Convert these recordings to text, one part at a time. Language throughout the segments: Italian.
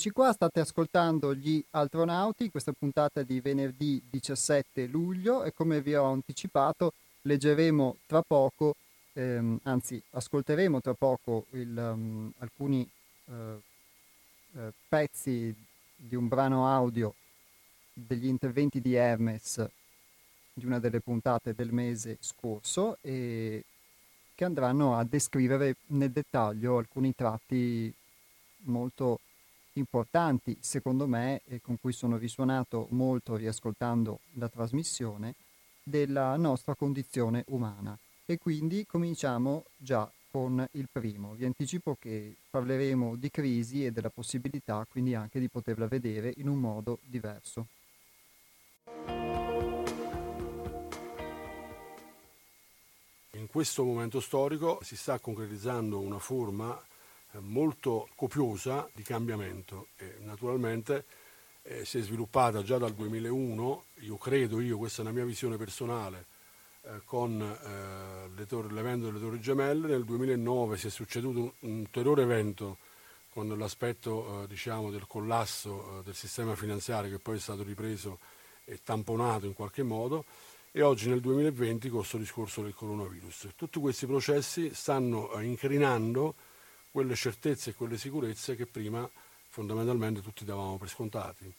Eccoci qua, state ascoltando gli Altronauti, questa puntata di venerdì 17 luglio e come vi ho anticipato leggeremo tra poco, ehm, anzi ascolteremo tra poco il, um, alcuni uh, uh, pezzi di un brano audio degli interventi di Hermes di una delle puntate del mese scorso e che andranno a descrivere nel dettaglio alcuni tratti molto importanti, secondo me, e con cui sono risuonato molto riascoltando la trasmissione, della nostra condizione umana. E quindi cominciamo già con il primo. Vi anticipo che parleremo di crisi e della possibilità quindi anche di poterla vedere in un modo diverso. In questo momento storico si sta concretizzando una forma molto copiosa di cambiamento e naturalmente eh, si è sviluppata già dal 2001, io credo, io, questa è una mia visione personale, eh, con eh, torri, l'evento delle Torri Gemelle, nel 2009 si è succeduto un, un ulteriore evento con l'aspetto eh, diciamo, del collasso eh, del sistema finanziario che poi è stato ripreso e tamponato in qualche modo e oggi nel 2020 con questo discorso del coronavirus. Tutti questi processi stanno eh, incrinando quelle certezze e quelle sicurezze che prima fondamentalmente tutti davamo per scontati.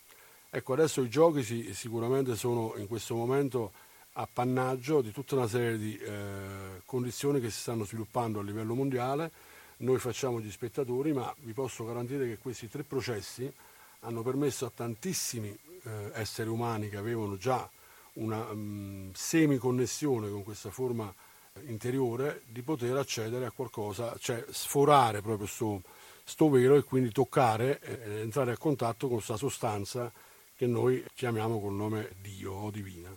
Ecco, adesso i giochi sì, sicuramente sono in questo momento appannaggio di tutta una serie di eh, condizioni che si stanno sviluppando a livello mondiale. Noi facciamo gli spettatori, ma vi posso garantire che questi tre processi hanno permesso a tantissimi eh, esseri umani che avevano già una um, semiconnessione con questa forma interiore di poter accedere a qualcosa, cioè sforare proprio sto, velo e quindi toccare e entrare a contatto con questa sostanza che noi chiamiamo col nome Dio o divina.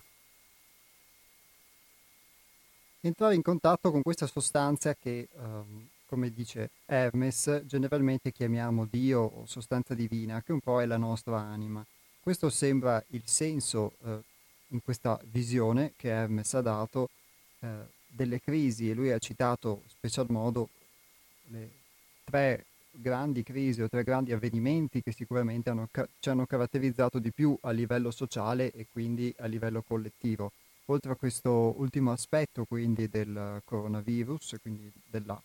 Entrare in contatto con questa sostanza che, um, come dice Hermes, generalmente chiamiamo Dio o sostanza divina, che un po' è la nostra anima. Questo sembra il senso uh, in questa visione che Hermes ha dato uh, delle crisi e lui ha citato in special modo le tre grandi crisi o tre grandi avvenimenti che sicuramente hanno, ci hanno caratterizzato di più a livello sociale e quindi a livello collettivo. Oltre a questo ultimo aspetto quindi del coronavirus, quindi della,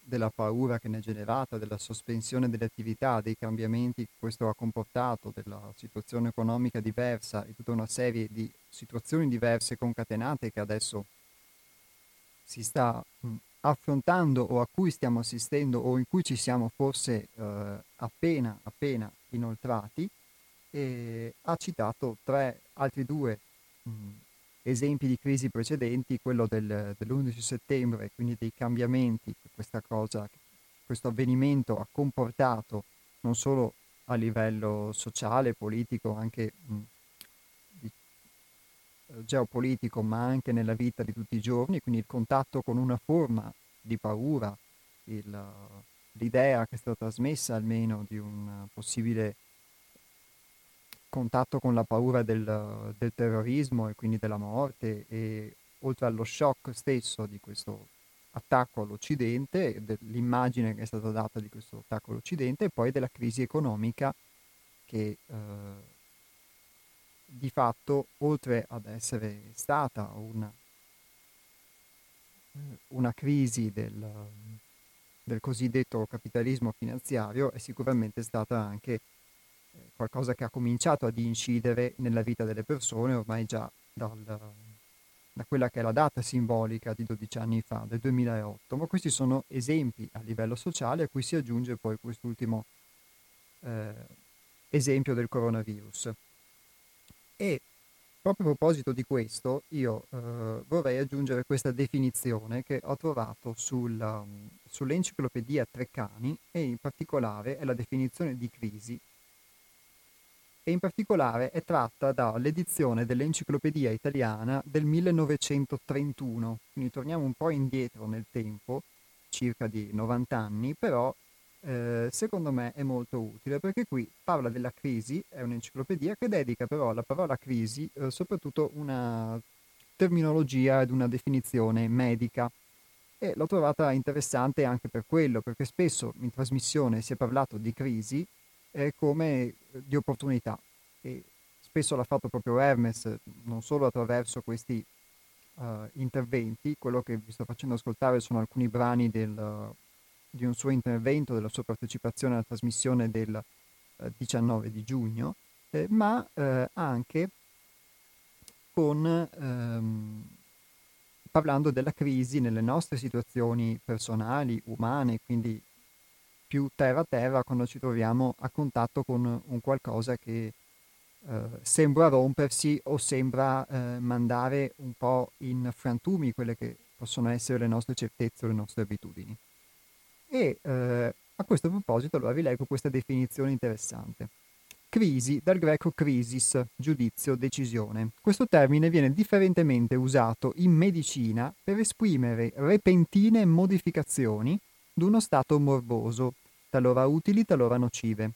della paura che ne è generata, della sospensione delle attività, dei cambiamenti che questo ha comportato, della situazione economica diversa e tutta una serie di situazioni diverse concatenate che adesso si sta mh, affrontando o a cui stiamo assistendo o in cui ci siamo forse eh, appena, appena inoltrati, e ha citato tre, altri due mh, esempi di crisi precedenti, quello del, dell'11 settembre, quindi dei cambiamenti che questa cosa, questo avvenimento ha comportato non solo a livello sociale, politico, anche mh, geopolitico ma anche nella vita di tutti i giorni, quindi il contatto con una forma di paura, il, l'idea che è stata trasmessa almeno di un possibile contatto con la paura del, del terrorismo e quindi della morte e oltre allo shock stesso di questo attacco all'Occidente, dell'immagine che è stata data di questo attacco all'Occidente e poi della crisi economica che eh, di fatto, oltre ad essere stata una, eh, una crisi del, del, cosiddetto capitalismo finanziario, è sicuramente stata anche eh, qualcosa che ha cominciato ad incidere nella vita delle persone ormai già dal, da quella che è la data simbolica di 12 anni fa, del 2008. Ma questi sono esempi a livello sociale a cui si aggiunge poi quest'ultimo eh, esempio del coronavirus. E proprio a proposito di questo, io eh, vorrei aggiungere questa definizione che ho trovato sul, um, sull'enciclopedia Treccani e in particolare è la definizione di crisi. E in particolare è tratta dall'edizione dell'enciclopedia italiana del 1931, quindi torniamo un po' indietro nel tempo, circa di 90 anni, però eh, secondo me è molto utile perché qui parla della crisi, è un'enciclopedia che dedica però alla parola crisi eh, soprattutto una terminologia ed una definizione medica e l'ho trovata interessante anche per quello, perché spesso in trasmissione si è parlato di crisi eh, come di opportunità. E spesso l'ha fatto proprio Hermes, non solo attraverso questi uh, interventi, quello che vi sto facendo ascoltare sono alcuni brani del, di un suo intervento, della sua partecipazione alla trasmissione del uh, 19 di giugno, eh, ma eh, anche con, ehm, parlando della crisi nelle nostre situazioni personali, umane, quindi più terra a terra quando ci troviamo a contatto con un qualcosa che eh, sembra rompersi o sembra eh, mandare un po' in frantumi quelle che possono essere le nostre certezze o le nostre abitudini. E eh, a questo proposito allora vi leggo questa definizione interessante. Crisi, dal greco crisis, giudizio, decisione. Questo termine viene differentemente usato in medicina per esprimere repentine modificazioni d'uno stato morboso, talora utili, talora nocive.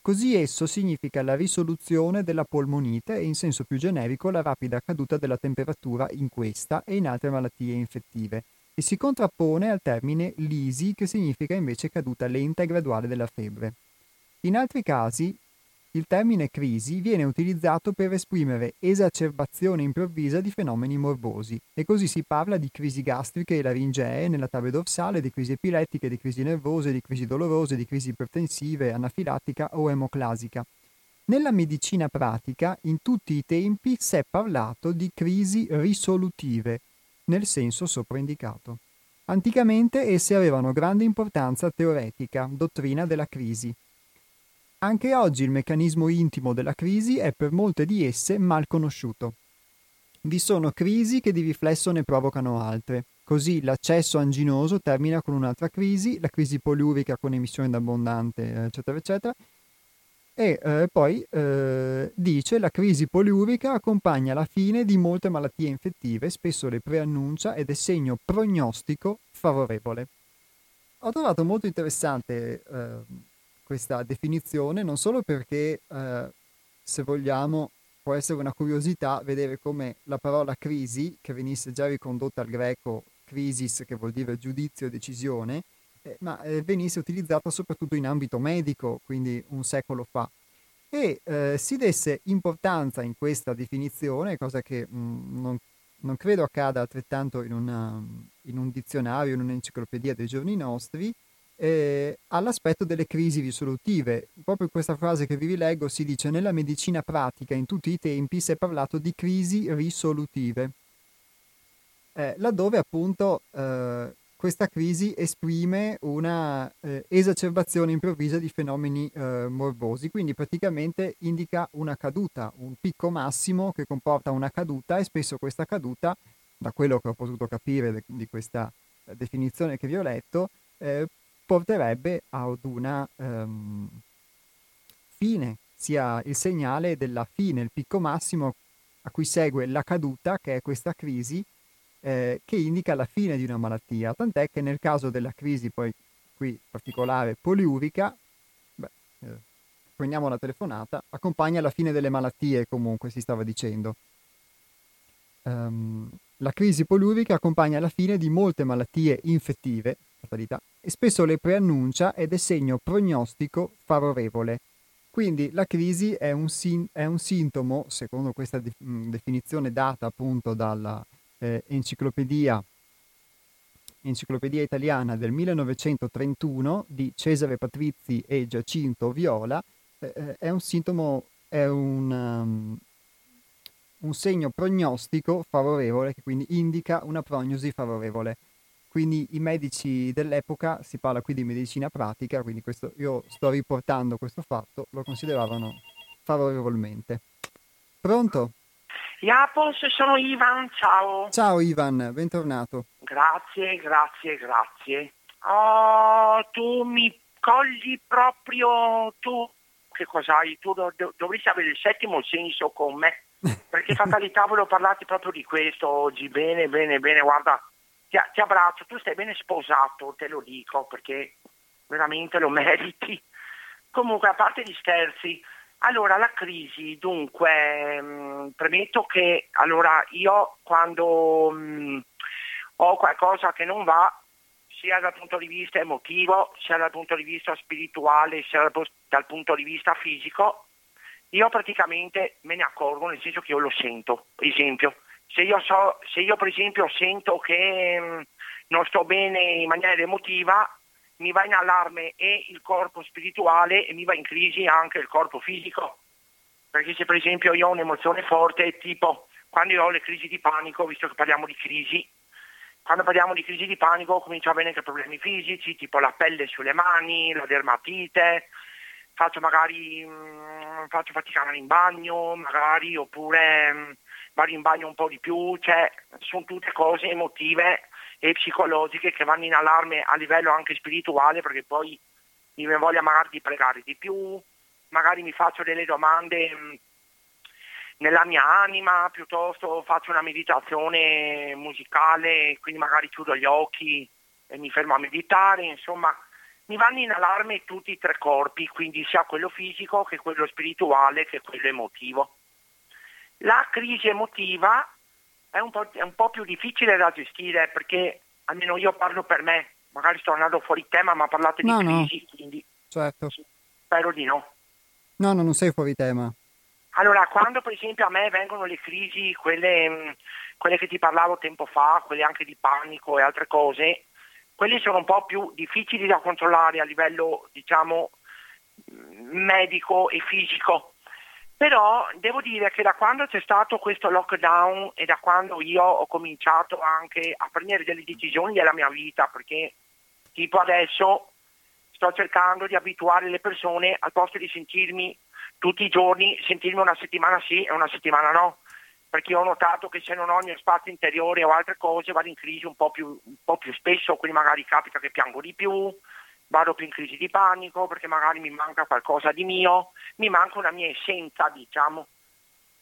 Così esso significa la risoluzione della polmonite e in senso più generico la rapida caduta della temperatura in questa e in altre malattie infettive e si contrappone al termine lisi che significa invece caduta lenta e graduale della febbre. In altri casi il termine crisi viene utilizzato per esprimere esacerbazione improvvisa di fenomeni morbosi e così si parla di crisi gastriche e laringee nella tabella dorsale, di crisi epilettiche, di crisi nervose, di crisi dolorose, di crisi ipertensive, anafilattica o emoclasica. Nella medicina pratica, in tutti i tempi, si è parlato di crisi risolutive, nel senso sopraindicato. Anticamente esse avevano grande importanza teoretica, dottrina della crisi, anche oggi il meccanismo intimo della crisi è per molte di esse mal conosciuto. Vi sono crisi che di riflesso ne provocano altre. Così l'accesso anginoso termina con un'altra crisi, la crisi poliurica con emissione d'abbondante, eccetera, eccetera. E eh, poi eh, dice la crisi poliurica accompagna la fine di molte malattie infettive, spesso le preannuncia ed è segno prognostico favorevole. Ho trovato molto interessante eh, questa definizione, non solo perché, eh, se vogliamo, può essere una curiosità vedere come la parola crisi, che venisse già ricondotta al greco crisis, che vuol dire giudizio e decisione, eh, ma eh, venisse utilizzata soprattutto in ambito medico, quindi un secolo fa. E eh, si desse importanza in questa definizione, cosa che mh, mm, non, non, credo accada altrettanto in, una, in un dizionario, in un'enciclopedia dei giorni nostri, eh, all'aspetto delle crisi risolutive. Proprio in questa frase che vi rileggo si dice nella medicina pratica in tutti i tempi si è parlato di crisi risolutive, eh, laddove appunto eh, questa crisi esprime una eh, esacerbazione improvvisa di fenomeni eh, morbosi, quindi praticamente indica una caduta, un picco massimo che comporta una caduta e spesso questa caduta, da quello che ho potuto capire de- di questa eh, definizione che vi ho letto, eh, porterebbe ad una um, fine, sia il segnale della fine, il picco massimo a cui segue la caduta, che è questa crisi, eh, che indica la fine di una malattia, tant'è che nel caso della crisi, poi qui particolare poliurica, beh, eh, prendiamo la telefonata, accompagna la fine delle malattie comunque, si stava dicendo. Um, la crisi poliurica accompagna la fine di molte malattie infettive, fatalità, e spesso le preannuncia ed è segno prognostico favorevole. Quindi la crisi è un, sin- è un sintomo, secondo questa de- definizione data appunto dalla eh, enciclopedia, enciclopedia italiana del 1931 di Cesare Patrizi e Giacinto Viola, eh, eh, è un sintomo, è un, um, un segno prognostico favorevole che quindi indica una prognosi favorevole. Quindi i medici dell'epoca, si parla qui di medicina pratica, quindi questo, io sto riportando questo fatto, lo consideravano favorevolmente. Pronto? Iapos, sono Ivan, ciao. Ciao Ivan, bentornato. Grazie, grazie, grazie. Oh, tu mi cogli proprio tu. Che cos'hai? Tu dov- dovresti avere il settimo senso con me. Perché fatalità volevo parlarti proprio di questo oggi. Bene, bene, bene, guarda ti, ti abbraccio, tu stai bene sposato, te lo dico perché veramente lo meriti. Comunque, a parte gli scherzi, allora la crisi, dunque, mh, mm, premetto che allora io quando mh, mm, ho qualcosa che non va, sia dal punto di vista emotivo, sia dal punto di vista spirituale, sia dal, dal punto di vista fisico, io praticamente me ne accorgo, nel senso che io lo sento. Per esempio, se io, so, se io per esempio sento che mh, mm, non sto bene in maniera emotiva, mi va in allarme e il corpo spirituale e mi va in crisi anche il corpo fisico. Perché se per esempio io ho un'emozione forte, tipo quando io ho le crisi di panico, visto che parliamo di crisi, quando parliamo di crisi di panico comincio a avere anche problemi fisici, tipo la pelle sulle mani, la dermatite, faccio magari mh, mm, faccio fatica in bagno, magari, oppure mh, mm, vado in bagno un po' di più, cioè sono tutte cose emotive e psicologiche che vanno in allarme a livello anche spirituale perché poi mi voglia magari di pregare di più, magari mi faccio delle domande mm, nella mia anima, piuttosto faccio una meditazione musicale, quindi magari chiudo gli occhi e mi fermo a meditare, insomma mi vanno in allarme tutti i tre corpi, quindi sia quello fisico che quello spirituale che quello emotivo. La crisi emotiva è un, è un po', più difficile da gestire perché almeno io parlo per me, magari sto andando fuori tema, ma parlate no, di no. crisi, quindi certo. spero di no. No, no, non sei fuori tema. Allora, quando per esempio a me vengono le crisi, quelle, mm, quelle che ti parlavo tempo fa, quelle anche di panico e altre cose, quelle sono un po' più difficili da controllare a livello, diciamo, medico e fisico. Però devo dire che da quando c'è stato questo lockdown e da quando io ho cominciato anche a prendere delle decisioni della mia vita, perché tipo adesso sto cercando di abituare le persone al posto di sentirmi tutti i giorni, sentirmi una settimana sì e una settimana no, perché ho notato che se non ho il mio spazio interiore o altre cose vado in crisi un po' più, un po più spesso, quindi magari capita che piango di più, vado più in crisi di panico perché magari mi manca qualcosa di mio, mi manca una mia essenza, diciamo.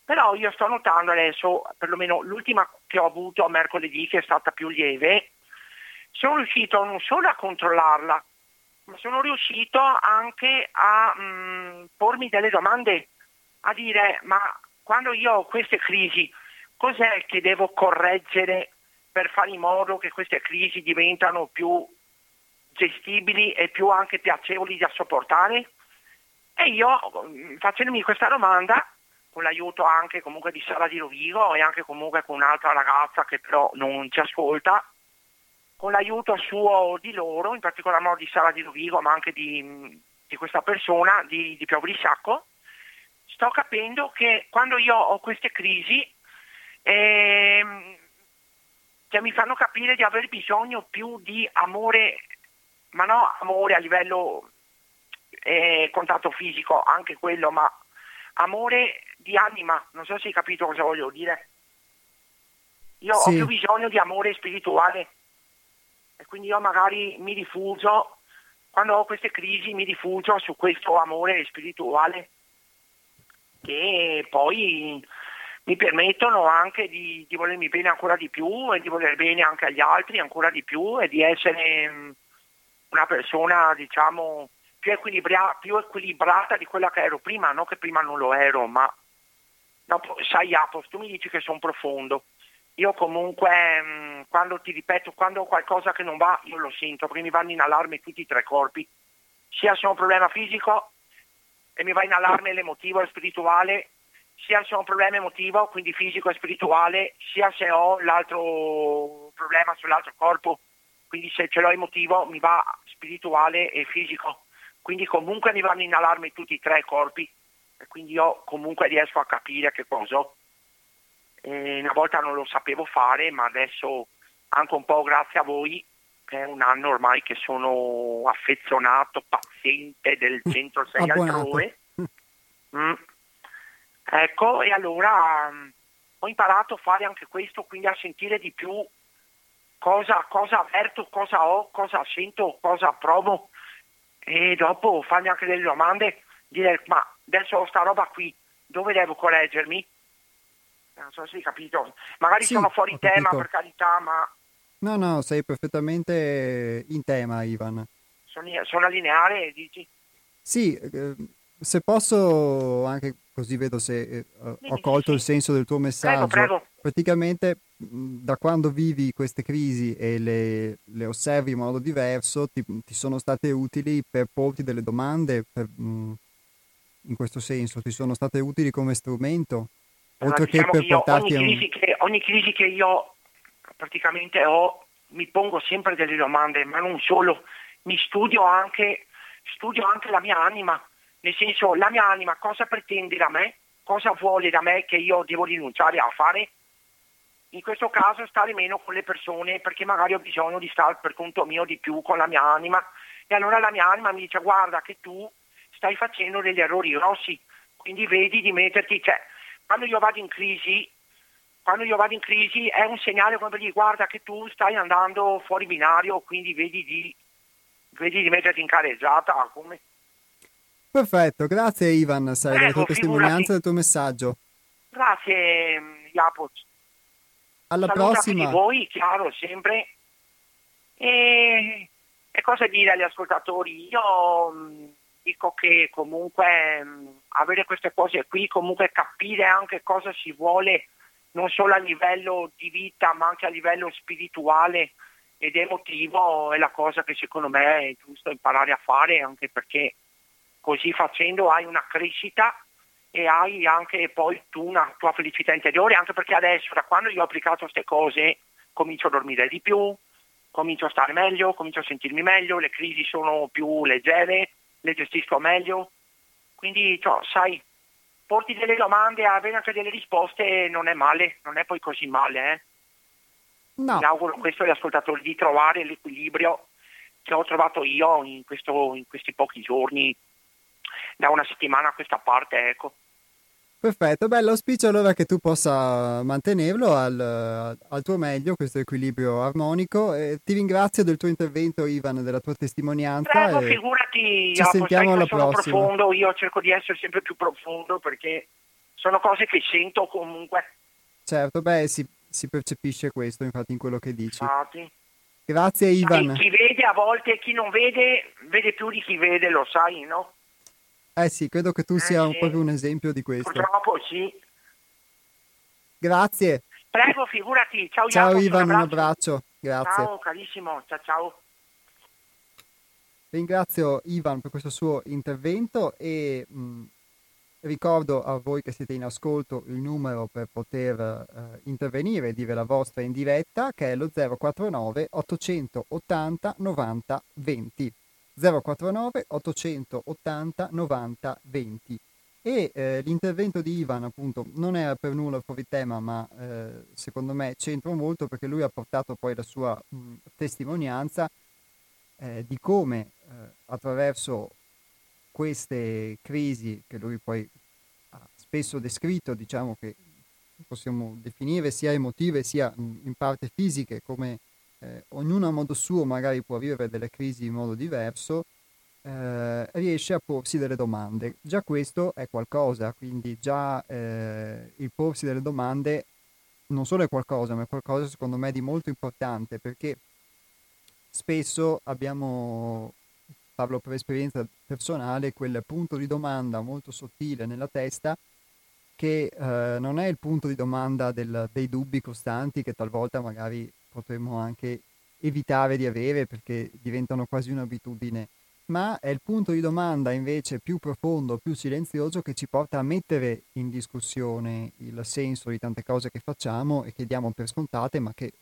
Però io sto notando adesso, perlomeno l'ultima che ho avuto a mercoledì, che è stata più lieve, sono riuscito non solo a controllarla, ma sono riuscito anche a mh, mm, pormi delle domande, a dire ma quando io ho queste crisi, cos'è che devo correggere per fare in modo che queste crisi diventano più gestibili e più anche piacevoli da sopportare? E io mm, facendomi questa domanda, con l'aiuto anche comunque di Sara di Rovigo e anche comunque con un'altra ragazza che però non ci ascolta, con l'aiuto suo di loro, in particolar modo di Sara di Rovigo, ma anche di, di questa persona, di, di Piovri Sacco, sto capendo che quando io ho queste crisi ehm, cioè mi fanno capire di aver bisogno più di amore, ma no amore a livello eh, contatto fisico, anche quello, ma amore di anima, non so se hai capito cosa voglio dire. Io sì. ho più bisogno di amore spirituale e quindi io magari mi rifugio, quando ho queste crisi mi rifugio su questo amore spirituale che poi mi permettono anche di, di, volermi bene ancora di più e di voler bene anche agli altri ancora di più e di essere mm, una persona diciamo più, equilibra- più equilibrata di quella che ero prima, non che prima non lo ero, ma no, sai Apos, tu mi dici che sono profondo, io comunque mh, mm, quando ti ripeto, quando ho qualcosa che non va, io lo sento, perché mi vanno in allarme tutti i tre corpi, sia se ho un problema fisico e mi va in allarme l'emotivo e spirituale, sia se ho un problema emotivo, quindi fisico e spirituale, sia se ho l'altro problema sull'altro corpo, quindi se ce l'ho emotivo mi va spirituale e fisico, quindi comunque mi vanno in allarme tutti i tre corpi e quindi io comunque riesco a capire che cosa ho. E una volta non lo sapevo fare, ma adesso anche un po' grazie a voi, che è un anno ormai che sono affezionato, paziente del centro 6 altrove. Mm. Ecco, e allora um, ho imparato a fare anche questo, quindi a sentire di più cosa, cosa avverto, cosa ho, cosa sento, cosa provo e dopo farmi anche delle domande, dire ma adesso ho sta roba qui, dove devo correggermi? Non so se hai capito, magari sì, sono fuori tema per carità, ma No, no, sei perfettamente in tema, Ivan. Sono, sono lineare, dici? Sì, eh, se posso, anche così vedo se eh, ho colto il senso del tuo messaggio. Prego, prego. Praticamente da quando vivi queste crisi e le, le osservi in modo diverso, ti, ti, sono state utili per porti delle domande, per, mh, in questo senso, ti sono state utili come strumento? Oltre diciamo che per che portarti ogni crisi, un... che, ogni crisi che io praticamente ho, mi pongo sempre delle domande, ma non solo, mi studio anche, studio anche la mia anima, nel senso la mia anima cosa pretende da me, cosa vuole da me che io devo rinunciare a fare. In questo caso stare meno con le persone perché magari ho bisogno di stare per conto mio di più con la mia anima e allora la mia anima mi dice guarda che tu stai facendo degli errori grossi, quindi vedi di metterti, cioè quando io vado in crisi, quando io vado in crisi è un segnale come per dire guarda che tu stai andando fuori binario, quindi vedi di, vedi di metterti in careggiata. Come... Perfetto, grazie Ivan sai, della tua testimonianza e del tuo messaggio. Grazie Japo. Alla Saluta prossima. Di voi, chiaro, sempre. E, e cosa dire agli ascoltatori? Io dico che comunque mh, avere queste cose qui, comunque capire anche cosa si vuole non solo a livello di vita ma anche a livello spirituale ed emotivo è la cosa che secondo me è giusto imparare a fare anche perché così facendo hai una crescita e hai anche poi tu una tua felicità interiore anche perché adesso da quando io ho applicato queste cose comincio a dormire di più comincio a stare meglio, comincio a sentirmi meglio, le crisi sono più leggere, le gestisco meglio. Quindi, cioè, sai, porti delle domande e avere anche delle risposte non è male, non è poi così male. Eh? No. Mi auguro questo agli ascoltatori di trovare l'equilibrio che ho trovato io in, questo, in questi pochi giorni, da una settimana a questa parte, ecco. Perfetto, beh, l'auspicio allora che tu possa mantenerlo al, al tuo meglio, questo equilibrio armonico. E ti ringrazio del tuo intervento, Ivan, della tua testimonianza. Prego, figurati, ci sentiamo alla sono prossima. profondo, io cerco di essere sempre più profondo perché sono cose che sento comunque. Certo, beh, si, si percepisce questo, infatti, in quello che dici. Infatti. Grazie, Ivan. Chi, chi vede a volte e chi non vede, vede più di chi vede, lo sai, no? Eh sì, credo che tu eh sia sì. proprio un esempio di questo. Purtroppo sì. Grazie. Prego, figurati. Ciao, ciao Jacopo, Ivan, un abbraccio. un abbraccio. Grazie. Ciao carissimo, ciao ciao. Ringrazio Ivan per questo suo intervento e mh, ricordo a voi che siete in ascolto il numero per poter eh, intervenire e dire la vostra in diretta che è lo 049 880 90 20. 049 880 90 20 e eh, l'intervento di Ivan appunto non era per nulla fuori tema ma eh, secondo me c'entra molto perché lui ha portato poi la sua mh, testimonianza eh, di come eh, attraverso queste crisi che lui poi ha spesso descritto diciamo che possiamo definire sia emotive sia mh, in parte fisiche come eh, ognuno a modo suo magari può vivere delle crisi in modo diverso, eh, riesce a porsi delle domande. Già questo è qualcosa, quindi già eh, il porsi delle domande non solo è qualcosa, ma è qualcosa secondo me di molto importante perché spesso abbiamo, parlo per esperienza personale, quel punto di domanda molto sottile nella testa che eh, non è il punto di domanda del, dei dubbi costanti che talvolta magari potremmo anche evitare di avere perché diventano quasi un'abitudine, ma è il punto di domanda invece più profondo, più silenzioso che ci porta a mettere in discussione il senso di tante cose che facciamo e che diamo per scontate, ma che eh,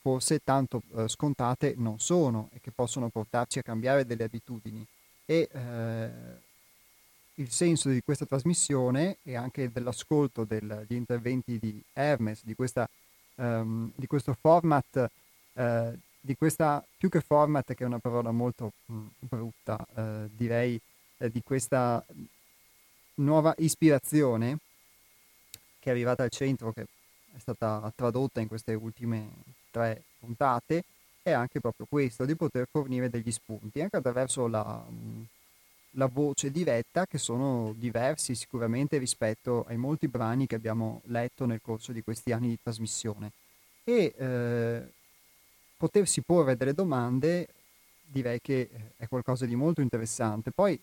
forse tanto eh, scontate non sono e che possono portarci a cambiare delle abitudini. E eh, il senso di questa trasmissione e anche dell'ascolto degli interventi di Hermes, di questa um, di questo format, uh, di questa, più che format che è una parola molto mh, mm, brutta, uh, direi uh, di questa nuova ispirazione che è arrivata al centro, che è stata tradotta in queste ultime tre puntate, è anche proprio questo, di poter fornire degli spunti, anche attraverso la, mm, la voce diretta, che sono diversi sicuramente rispetto ai molti brani che abbiamo letto nel corso di questi anni di trasmissione. E eh, potersi porre delle domande direi che è qualcosa di molto interessante. Poi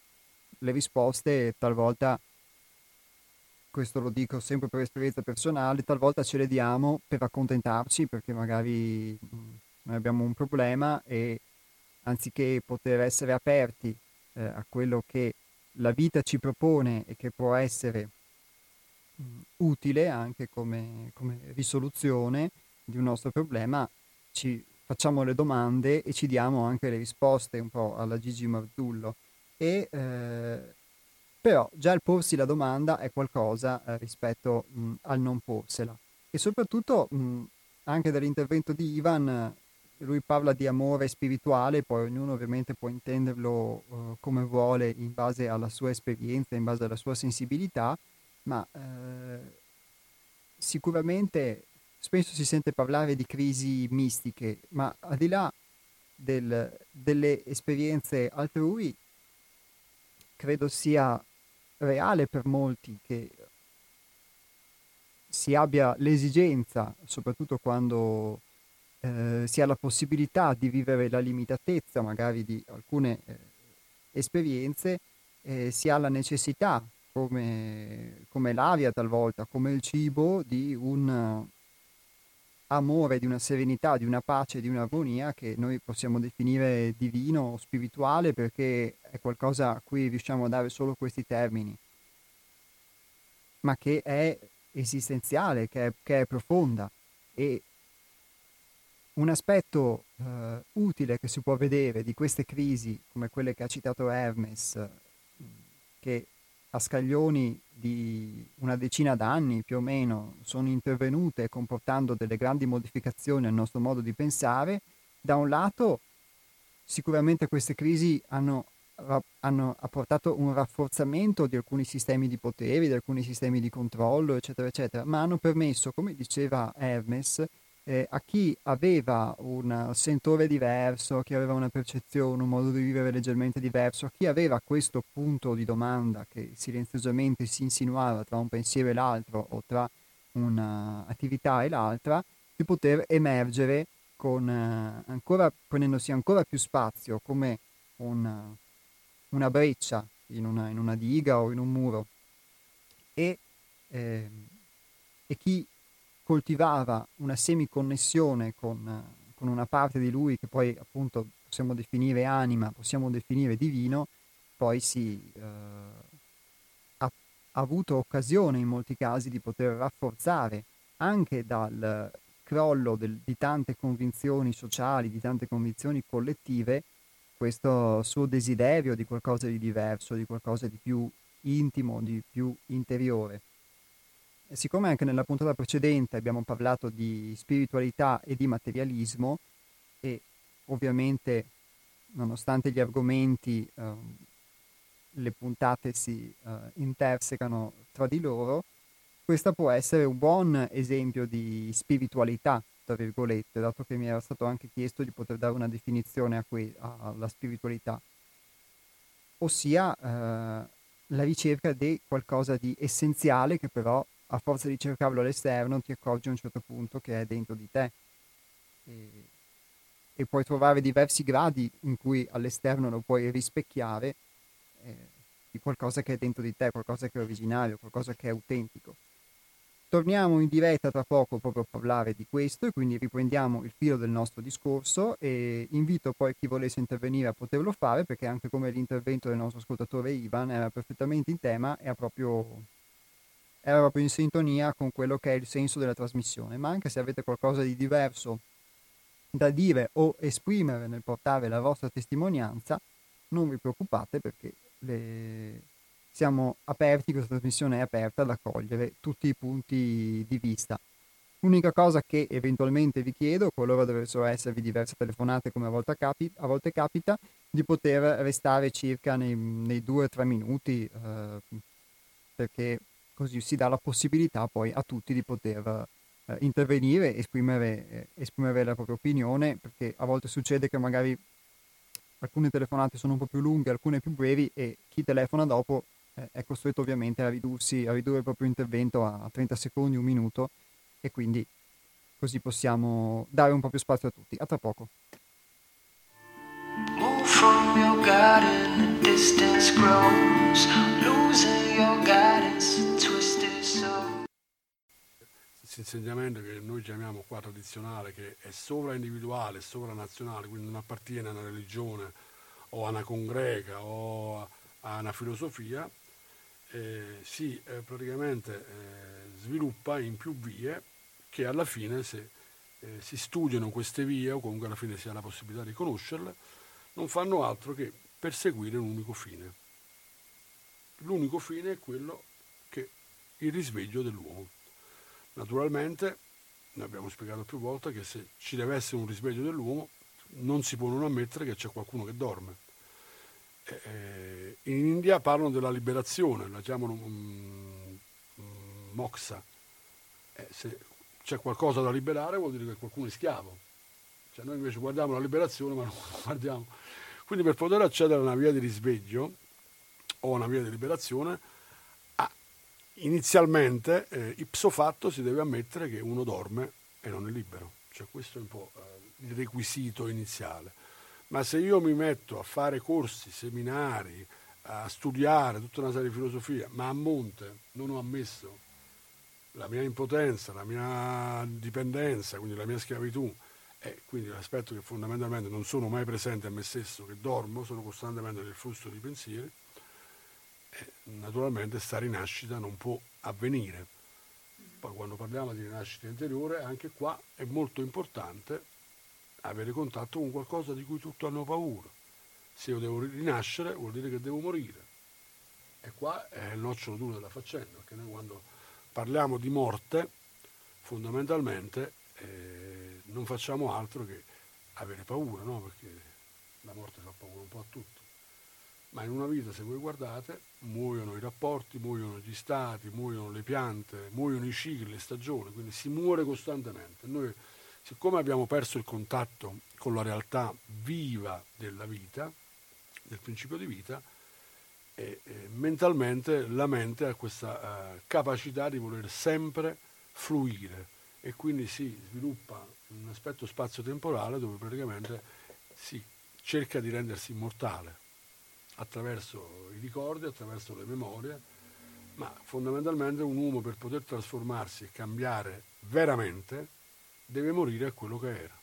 le risposte talvolta questo lo dico sempre per esperienza personale, talvolta ce le diamo per accontentarci perché magari mm, noi abbiamo un problema e anziché poter essere aperti eh, a quello che la vita ci propone e che può essere mh, mm, utile anche come, come, risoluzione di un nostro problema, ci facciamo le domande e ci diamo anche le risposte un po' alla Gigi Marzullo. E, eh, però già il porsi la domanda è qualcosa eh, rispetto mh, al non porsela. E soprattutto mh, anche dall'intervento di Ivan lui parla di amore spirituale, poi ognuno ovviamente può intenderlo uh, come vuole in base alla sua esperienza, in base alla sua sensibilità, ma uh, sicuramente spesso si sente parlare di crisi mistiche, ma al di là del, delle esperienze altrui, credo sia reale per molti che si abbia l'esigenza, soprattutto quando eh, si ha la possibilità di vivere la limitatezza magari di alcune eh, esperienze, eh, si ha la necessità, come, come, l'aria talvolta, come il cibo, di un amore, di una serenità, di una pace, di un'armonia che noi possiamo definire divino o spirituale perché è qualcosa a cui riusciamo a dare solo questi termini, ma che è esistenziale, che è, che è profonda. E un aspetto eh, utile che si può vedere di queste crisi, come quelle che ha citato Hermes, che a scaglioni di una decina d'anni più o meno sono intervenute comportando delle grandi modificazioni al nostro modo di pensare, da un lato sicuramente queste crisi hanno, hanno portato un rafforzamento di alcuni sistemi di potere, di alcuni sistemi di controllo, eccetera, eccetera, ma hanno permesso, come diceva Hermes, eh, a chi aveva un sentore diverso, a chi aveva una percezione, un modo di vivere leggermente diverso, a chi aveva questo punto di domanda che silenziosamente si insinuava tra un pensiero e l'altro o tra un'attività e l'altra, di poter emergere con, eh, ancora, prendendosi ancora più spazio come una, una breccia in una, in una, diga o in un muro. E, eh, e chi coltivava una semiconnessione con, con una parte di lui che poi appunto possiamo definire anima, possiamo definire divino, poi si eh, ha, ha, avuto occasione in molti casi di poter rafforzare anche dal crollo del, di tante convinzioni sociali, di tante convinzioni collettive, questo suo desiderio di qualcosa di diverso, di qualcosa di più intimo, di più interiore. Siccome anche nella puntata precedente abbiamo parlato di spiritualità e di materialismo e ovviamente nonostante gli argomenti eh, le puntate si eh, intersecano tra di loro, questo può essere un buon esempio di spiritualità, tra virgolette, dato che mi era stato anche chiesto di poter dare una definizione a que- alla spiritualità, ossia eh, la ricerca di qualcosa di essenziale che però a forza di cercarlo all'esterno ti accorgi a un certo punto che è dentro di te e, e puoi trovare diversi gradi in cui all'esterno lo puoi rispecchiare eh, di qualcosa che è dentro di te, qualcosa che è originario, qualcosa che è autentico. Torniamo in diretta tra poco proprio a parlare di questo e quindi riprendiamo il filo del nostro discorso e invito poi chi volesse intervenire a poterlo fare perché anche come l'intervento del nostro ascoltatore Ivan era perfettamente in tema e ha proprio era proprio in sintonia con quello che è il senso della trasmissione, ma anche se avete qualcosa di diverso da dire o esprimere nel portare la vostra testimonianza, non vi preoccupate perché le... siamo aperti, questa trasmissione è aperta ad accogliere tutti i punti di vista. L'unica cosa che eventualmente vi chiedo, qualora dovessero esservi diverse telefonate come a volte, capi- a volte capita, di poter restare circa nei, nei due o tre minuti, eh, perché così si dà la possibilità poi a tutti di poter eh, intervenire, esprimere, eh, esprimere la propria opinione, perché a volte succede che magari alcune telefonate sono un po' più lunghe, alcune più brevi e chi telefona dopo eh, è costretto ovviamente a ridursi, a ridurre il proprio intervento a 30 secondi, un minuto e quindi così possiamo dare un po' più spazio a tutti. A tra poco. Move from your garden, the distance grows, questo insegnamento che noi chiamiamo qua tradizionale, che è sovraindividuale, sovranazionale, quindi non appartiene a una religione o a una congrega o a una filosofia, eh, si eh, praticamente eh, sviluppa in più vie che alla fine se eh, si studiano queste vie o comunque alla fine si ha la possibilità di conoscerle, non fanno altro che perseguire un unico fine. L'unico fine è quello che il risveglio dell'uomo. Naturalmente, noi abbiamo spiegato più volte che se ci deve essere un risveglio dell'uomo, non si può non ammettere che c'è qualcuno che dorme. Eh, in India parlano della liberazione, la chiamano um, um, moxa. Eh, se c'è qualcosa da liberare vuol dire che qualcuno è schiavo. Cioè noi invece guardiamo la liberazione ma non guardiamo. Quindi per poter accedere a una via di risveglio o a una via di liberazione, inizialmente, eh, ipso fatto, si deve ammettere che uno dorme e non è libero. Cioè questo è un po' eh, il requisito iniziale. Ma se io mi metto a fare corsi, seminari, a studiare tutta una serie di filosofia, ma a monte non ho ammesso la mia impotenza, la mia dipendenza, quindi la mia schiavitù, e quindi l'aspetto che fondamentalmente non sono mai presente a me stesso, che dormo, sono costantemente nel flusso di pensieri, naturalmente sta rinascita non può avvenire. Poi quando parliamo di rinascita interiore, anche qua è molto importante avere contatto con qualcosa di cui tutti hanno paura. Se io devo rinascere vuol dire che devo morire. E qua è il nocciolo duro della faccenda, perché noi quando parliamo di morte, fondamentalmente eh, non facciamo altro che avere paura, no? perché la morte fa paura un po' a tutti. Ma in una vita, se voi guardate, muoiono i rapporti, muoiono gli stati, muoiono le piante, muoiono i cicli, le stagioni, quindi si muore costantemente. Noi siccome abbiamo perso il contatto con la realtà viva della vita, del principio di vita, e, e mentalmente la mente ha questa uh, capacità di voler sempre fluire e quindi si sviluppa un aspetto spazio-temporale dove praticamente si cerca di rendersi immortale attraverso i ricordi, attraverso le memorie, ma fondamentalmente un uomo per poter trasformarsi e cambiare veramente deve morire a quello che era.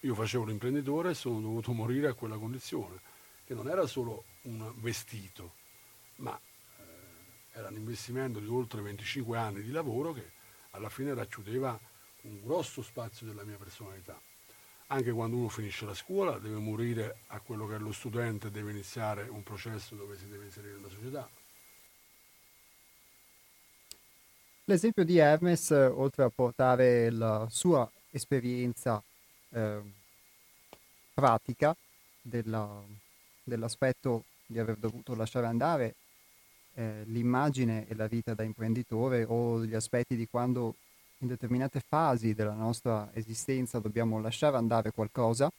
Io facevo l'imprenditore e sono dovuto morire a quella condizione, che non era solo un vestito, ma eh, era un investimento di oltre 25 anni di lavoro che alla fine racchiudeva un grosso spazio della mia personalità. Anche quando uno finisce la scuola deve morire a quello che è lo studente, deve iniziare un processo dove si deve inserire nella società. L'esempio di Hermes, oltre a portare la sua esperienza eh, pratica della, dell'aspetto di aver dovuto lasciare andare eh, l'immagine e la vita da imprenditore o gli aspetti di quando in determinate fasi della nostra esistenza dobbiamo lasciare andare qualcosa,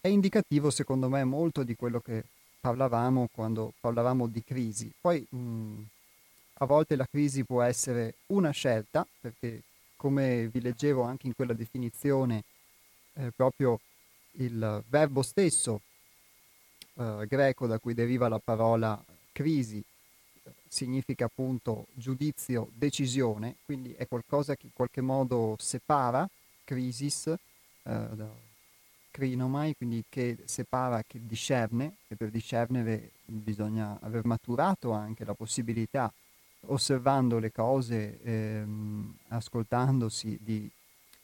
è indicativo secondo me molto di quello che parlavamo quando parlavamo di crisi. Poi mh, a volte la crisi può essere una scelta, perché come vi leggevo anche in quella definizione, eh, proprio il verbo stesso eh, greco da cui deriva la parola crisi significa appunto giudizio, decisione, quindi è qualcosa che in qualche modo separa, crisis, eh, crinomai, quindi che separa, che discerne, e per discernere bisogna aver maturato anche la possibilità osservando le cose, ehm, ascoltandosi, di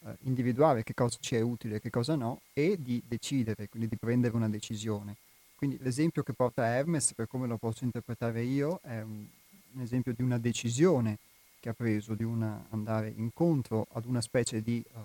eh, individuare che cosa ci è utile e che cosa no e di decidere, quindi di prendere una decisione. Quindi l'esempio che porta Hermes, per come lo posso interpretare io, è un, un esempio di una decisione che ha preso, di una, andare incontro ad una specie di, uh,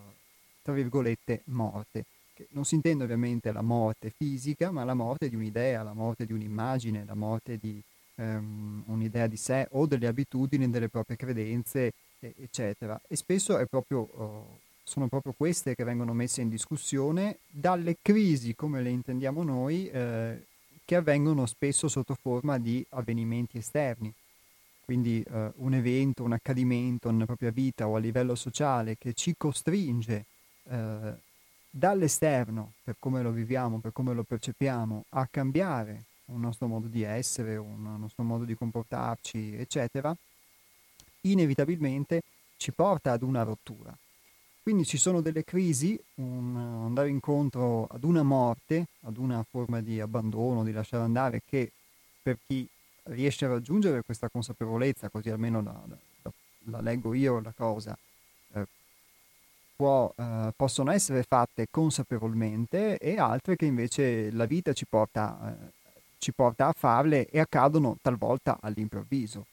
tra virgolette, morte. Che non si intende ovviamente la morte fisica, ma la morte di un'idea, la morte di un'immagine, la morte di ehm, un'idea di sé o delle abitudini, delle proprie credenze, eccetera. E spesso proprio, oh, sono proprio queste che vengono messe in discussione dalle crisi, come le intendiamo noi, eh, che avvengono spesso sotto forma di avvenimenti esterni. Quindi eh, un evento, un accadimento nella propria vita o a livello sociale che ci costringe eh, dall'esterno, per come lo viviamo, per come lo percepiamo, a cambiare un nostro modo di essere, un nostro modo di comportarci, eccetera, inevitabilmente ci porta ad una rottura. Quindi ci sono delle crisi, un, andare incontro ad una morte, ad una forma di abbandono, di lasciare andare, che per chi riesce a raggiungere questa consapevolezza, così almeno la, la, la leggo io la cosa, eh, può, eh, possono essere fatte consapevolmente e altre che invece la vita ci porta, eh, ci porta a farle e accadono talvolta all'improvviso.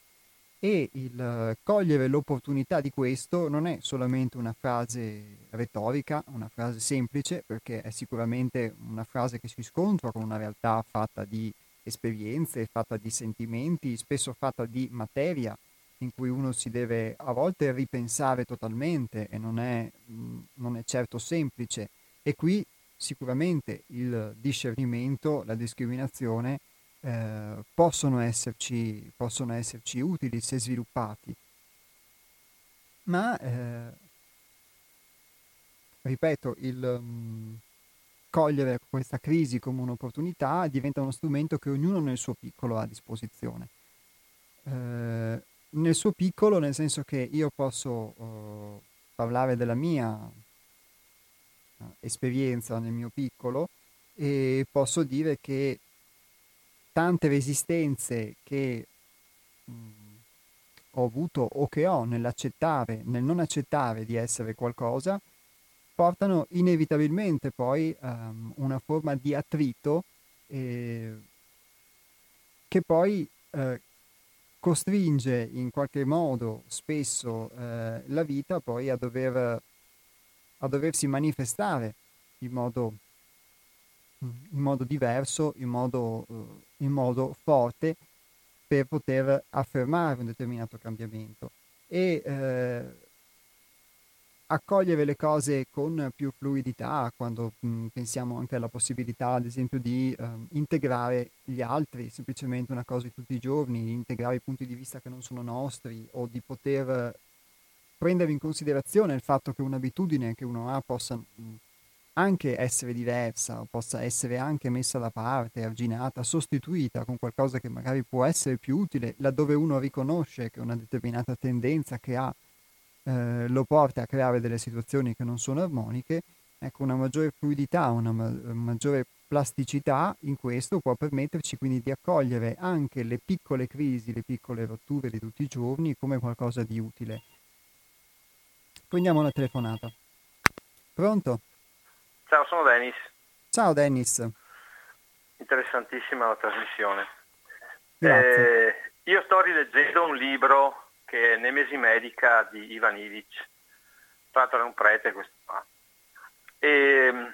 E il cogliere l'opportunità di questo non è solamente una frase retorica, una frase semplice, perché è sicuramente una frase che si scontra con una realtà fatta di esperienze, fatta di sentimenti, spesso fatta di materia in cui uno si deve a volte ripensare totalmente e non è, mm, non è certo semplice. E qui sicuramente il discernimento, la discriminazione eh, possono, esserci, possono esserci utili se sviluppati. Ma, eh, ripeto, il, um, cogliere questa crisi come un'opportunità diventa uno strumento che ognuno nel suo piccolo ha a disposizione. Eh, nel suo piccolo, nel senso che io posso uh, parlare della mia uh, esperienza nel mio piccolo e posso dire che tante resistenze che mh, ho avuto o che ho nell'accettare, nel non accettare di essere qualcosa, portano inevitabilmente poi um, una forma di attrito eh, che poi eh, costringe in qualche modo spesso eh, la vita poi a, dover, a doversi manifestare in modo, in modo diverso, in modo, eh, in modo forte per poter affermare un determinato cambiamento. E eh, accogliere le cose con più fluidità quando mh, mhmm, pensiamo anche alla possibilità, ad esempio, di eh, integrare gli altri, semplicemente una cosa di tutti i giorni, integrare i punti di vista che non sono nostri o di poter prendere in considerazione il fatto che un'abitudine che uno ha possa mh, mhmm, anche essere diversa, possa essere anche messa da parte, arginata, sostituita con qualcosa che magari può essere più utile, laddove uno riconosce che una determinata tendenza che ha eh, lo porta a creare delle situazioni che non sono armoniche, ecco, una maggiore fluidità, una ma- maggiore plasticità in questo può permetterci quindi di accogliere anche le piccole crisi, le piccole rotture di tutti i giorni come qualcosa di utile. Prendiamo una telefonata. Pronto? Ciao, sono Dennis. Ciao Dennis. Interessantissima la trasmissione. Eh, io sto rileggendo un libro che è Nemesi Medica di Ivan Ivic. Tra l'altro è un prete questo qua. E mm,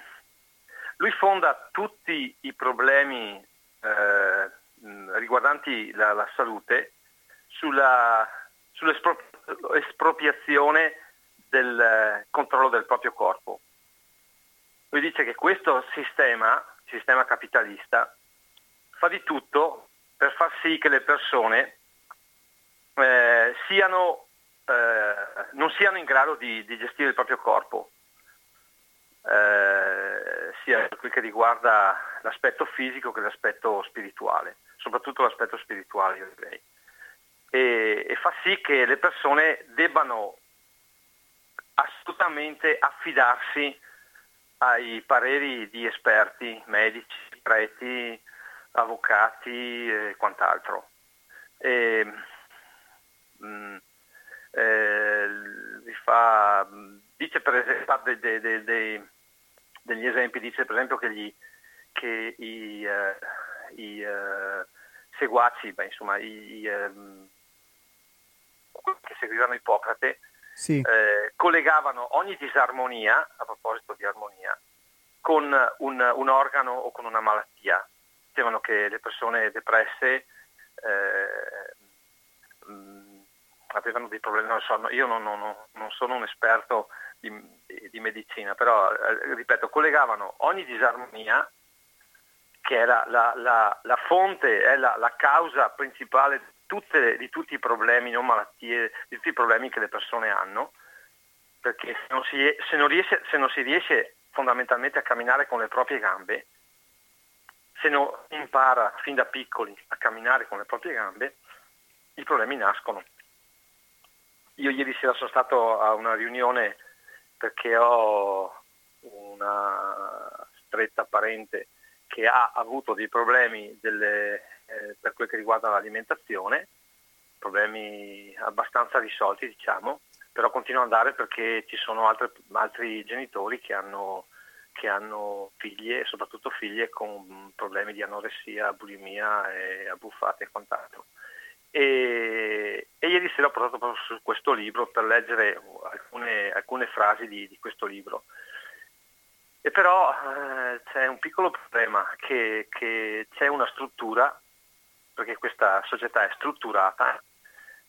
lui fonda tutti i problemi eh, mm, riguardanti la, la salute sulla, sull'espropriazione del eh, controllo del proprio corpo. Lui dice che questo sistema, sistema capitalista, fa di tutto per far sì che le persone eh, siano, eh, non siano in grado di, di, gestire il proprio corpo, eh, sia per quel che riguarda l'aspetto fisico che l'aspetto spirituale, soprattutto l'aspetto spirituale direi. E, e fa sì che le persone debbano assolutamente affidarsi ai pareri di esperti, medici, preti, avvocati e quant'altro. E, mh, eh, fa, dice per esempio de, de, de, de, degli esempi, dice per esempio che, gli, che i, uh, i uh, seguaci, beh, insomma, i, um, che seguivano Ippocrate, sì. eh, collegavano ogni disarmonia, a proposito di armonia, con un, un, organo o con una malattia. Dicevano che le persone depresse eh, avevano dei problemi, non so, io non, non, non sono un esperto di, di medicina, però eh, ripeto, collegavano ogni disarmonia, che è la, la, la, la fonte, è la, causa principale tutte, di, tutti i problemi, non malattie, di tutti i problemi che le persone hanno, perché se non, si, se non, riesce, se non si riesce fondamentalmente a camminare con le proprie gambe, se non impara fin da piccoli a camminare con le proprie gambe, i problemi nascono. io ieri sera sono stato a una riunione perché ho una stretta parente che ha avuto dei problemi delle, eh, per quel che riguarda l'alimentazione, problemi abbastanza risolti diciamo, però continua ad andare perché ci sono altre, altri genitori che hanno, che hanno figlie, soprattutto figlie con problemi di anoressia, bulimia e abbuffate e quant'altro. E, e, ieri sera ho portato proprio su questo libro per leggere alcune, alcune frasi di, di, questo libro. E però eh, c'è un piccolo problema, che, che, c'è una struttura, perché questa società è strutturata,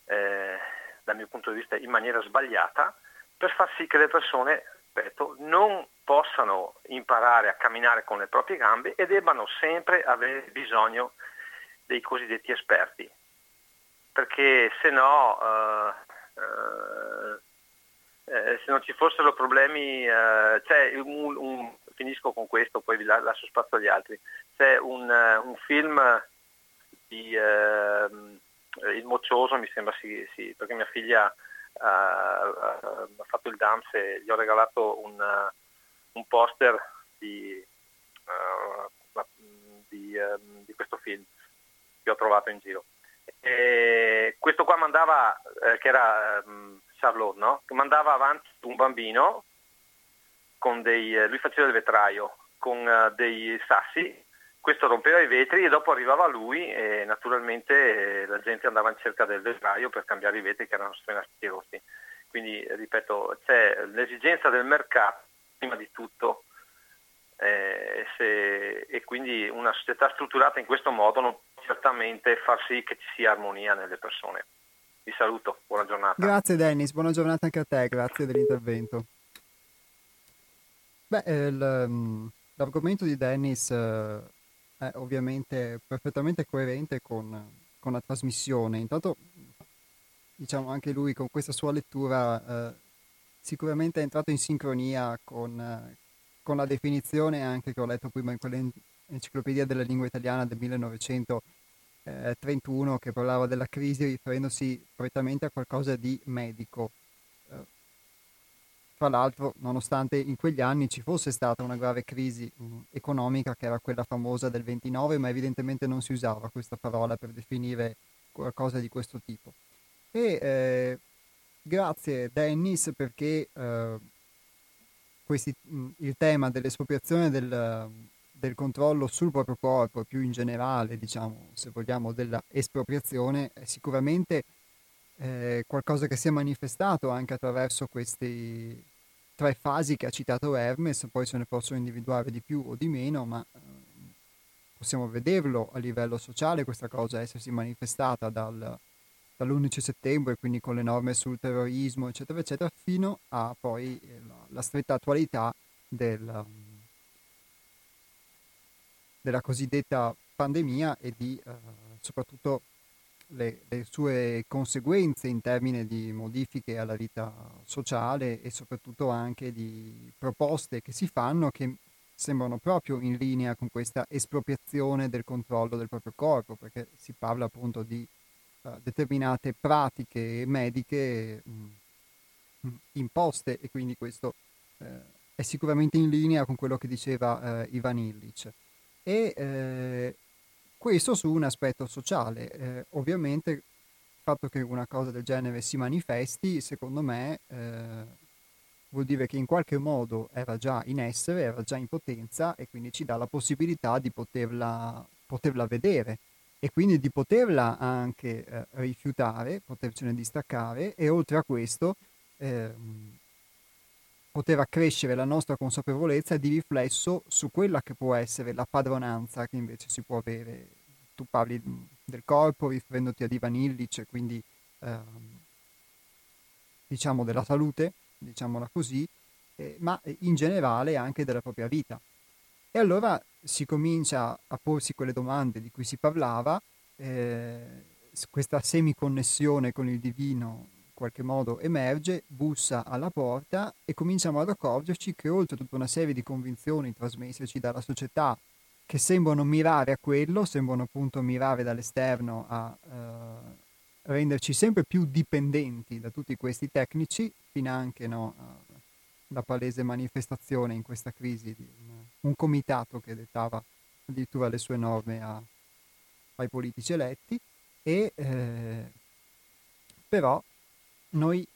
eh, dal mio punto di vista in maniera sbagliata, per far sì che le persone, ripeto, non possano imparare a camminare con le proprie gambe e debbano sempre avere bisogno dei cosiddetti esperti. Perché se no, uh, uh, eh, se non ci fossero problemi, c'è un, un, finisco con questo, poi vi lascio spazio agli altri, c'è un, un film di ehm, Il Moccioso, mi sembra sì, sì perché mia figlia ha fatto il dance e gli ho regalato un, un poster di, di, ehm, di questo film che ho trovato in giro. E questo qua mandava, eh, che era um, Charlotte, no? mandava avanti un bambino, con dei, eh, lui faceva il vetraio, con uh, dei sassi, questo rompeva i vetri e dopo arrivava lui e naturalmente eh, la gente andava in cerca del vetraio per cambiare i vetri che erano stati rotti. Quindi, ripeto, c'è l'esigenza del mercato prima di tutto eh, se, e quindi una società strutturata in questo modo non certamente far sì che ci sia armonia nelle persone. Vi saluto, buona giornata. Grazie Dennis, buona giornata anche a te, grazie dell'intervento. Beh, il, mm, l'argomento di Dennis eh, è ovviamente perfettamente coerente con, con, la trasmissione. Intanto, diciamo anche lui con questa sua lettura eh, sicuramente è entrato in sincronia con, eh, con la definizione anche che ho letto prima in quell'enciclopedia della lingua italiana del 1900 eh, 31 che parlava della crisi riferendosi prettamente a qualcosa di medico. Tra l'altro, nonostante in quegli anni ci fosse stata una grave crisi mm, economica, che era quella famosa del 29, ma evidentemente non si usava questa parola per definire qualcosa di questo tipo. E eh, grazie Dennis perché eh, questi, mm, il tema dell'espropriazione del, del controllo sul proprio corpo e più in generale, diciamo, se vogliamo, dell'espropriazione è sicuramente eh, qualcosa che si è manifestato anche attraverso queste tre fasi che ha citato Hermes, poi se ne possono individuare di più o di meno, ma eh, possiamo vederlo a livello sociale questa cosa essersi manifestata dal, dall'11 settembre, quindi con le norme sul terrorismo, eccetera, eccetera, fino a poi la, la stretta attualità del della cosiddetta pandemia e di eh, soprattutto le, le, sue conseguenze in termini di modifiche alla vita sociale e soprattutto anche di proposte che si fanno che sembrano proprio in linea con questa espropriazione del controllo del proprio corpo, perché si parla appunto di uh, determinate pratiche mediche mh, imposte e quindi questo uh, è sicuramente in linea con quello che diceva uh, Ivan Illich. E questo su un aspetto sociale. Eh, ovviamente il fatto che una cosa del genere si manifesti, secondo me, eh, vuol dire che in qualche modo era già in essere, era già in potenza e quindi ci dà la possibilità di poterla, poterla vedere e quindi di poterla anche eh, rifiutare, potercene distaccare e oltre a questo ehm, poter accrescere la nostra consapevolezza di riflesso su quella che può essere la padronanza che invece si può avere. Tu parli del corpo riferendoti a Ivan Illich, quindi ehm, diciamo della salute, diciamola così, eh, ma in generale anche della propria vita. E allora si comincia a porsi quelle domande di cui si parlava, eh, questa semiconnessione con il divino qualche modo emerge, bussa alla porta e cominciamo ad accorgerci che oltre a tutta una serie di convinzioni trasmesseci dalla società che sembrano mirare a quello, sembrano appunto mirare dall'esterno a, uh, renderci sempre più dipendenti da tutti questi tecnici, fino anche no, la palese manifestazione in questa crisi di un, un comitato che dettava addirittura le sue norme a, ai politici eletti, e eh, però noi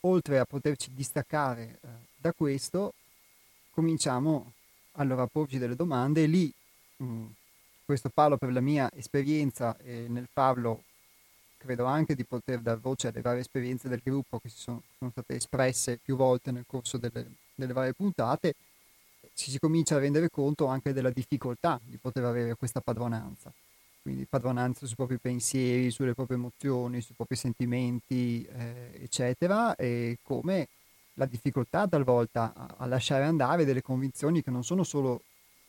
oltre a poterci distaccare eh, da questo, cominciamo allora a porci delle domande. E lì, mh, mm, questo parlo per la mia esperienza e nel farlo credo anche di poter dar voce alle varie esperienze del gruppo che si sono, sono state espresse più volte nel corso delle, delle varie puntate, ci si comincia a rendere conto anche della difficoltà di poter avere questa padronanza quindi padronanza sui propri pensieri, sulle proprie emozioni, sui propri sentimenti, eh, eccetera, e come la difficoltà talvolta a, a, lasciare andare delle convinzioni che non sono solo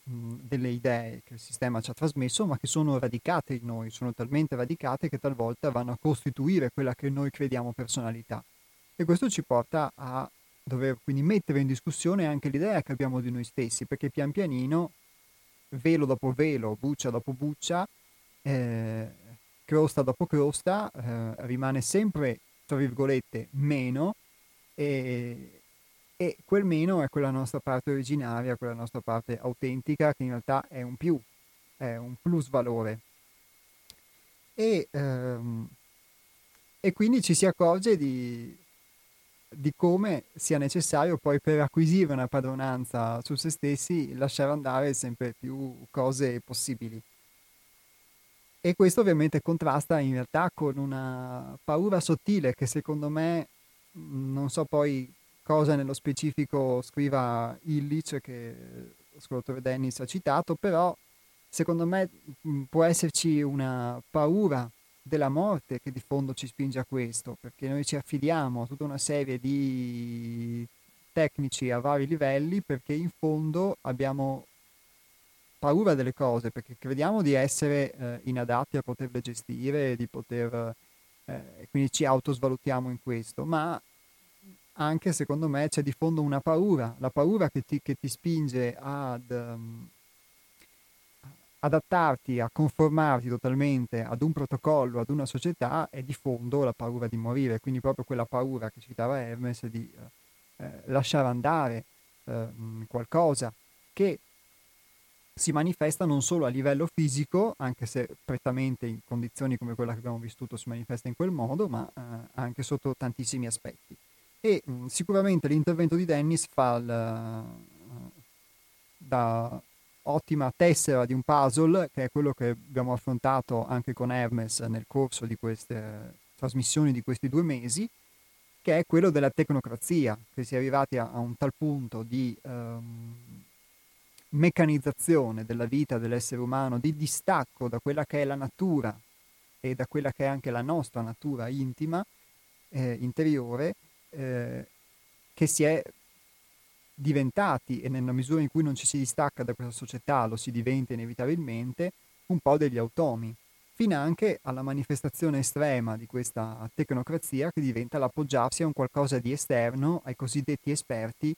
delle idee che il sistema ci ha trasmesso, ma che sono radicate in noi, sono talmente radicate che talvolta vanno a costituire quella che noi crediamo personalità. E questo ci porta a dover quindi mettere in discussione anche l'idea che abbiamo di noi stessi, perché pian pianino, velo dopo velo, buccia dopo buccia, eh, crosta dopo crosta eh, rimane sempre, tra virgolette, meno e, e quel meno è quella nostra parte originaria, quella nostra parte autentica che in realtà è un più, è un plus valore. E, ehm, e quindi ci si accorge di, di come sia necessario poi per acquisire una padronanza su se stessi lasciare andare sempre più cose possibili. E questo ovviamente contrasta in realtà con una paura sottile che secondo me, mm, non so poi cosa nello specifico scriva Illich che lo scrittore Dennis ha citato, però secondo me mm, può esserci una paura della morte che di fondo ci spinge a questo, perché noi ci affidiamo a tutta una serie di tecnici a vari livelli perché in fondo abbiamo paura delle cose perché crediamo di essere eh, inadatti a poterle gestire, di poter, eh, quindi ci autosvalutiamo in questo, ma anche secondo me c'è di fondo una paura, la paura che ti, che ti spinge ad um, adattarti, a conformarti totalmente ad un protocollo, ad una società, è di fondo la paura di morire, quindi proprio quella paura che citava Hermes di eh, eh lasciare andare eh, qualcosa che si manifesta non solo a livello fisico, anche se prettamente in condizioni come quella che abbiamo vissuto si manifesta in quel modo, ma eh, anche sotto tantissimi aspetti. E mh, sicuramente l'intervento di Dennis fa il, uh, da ottima tessera di un puzzle, che è quello che abbiamo affrontato anche con Hermes nel corso di queste trasmissioni di questi due mesi, che è quello della tecnocrazia, che si è arrivati a, a un tal punto di... Um, meccanizzazione della vita dell'essere umano, di distacco da quella che è la natura e da quella che è anche la nostra natura intima, eh, interiore, eh, che si è diventati, e nella misura in cui non ci si distacca da questa società lo si diventa inevitabilmente, un po' degli automi, fino anche alla manifestazione estrema di questa tecnocrazia che diventa l'appoggiarsi a un qualcosa di esterno, ai cosiddetti esperti,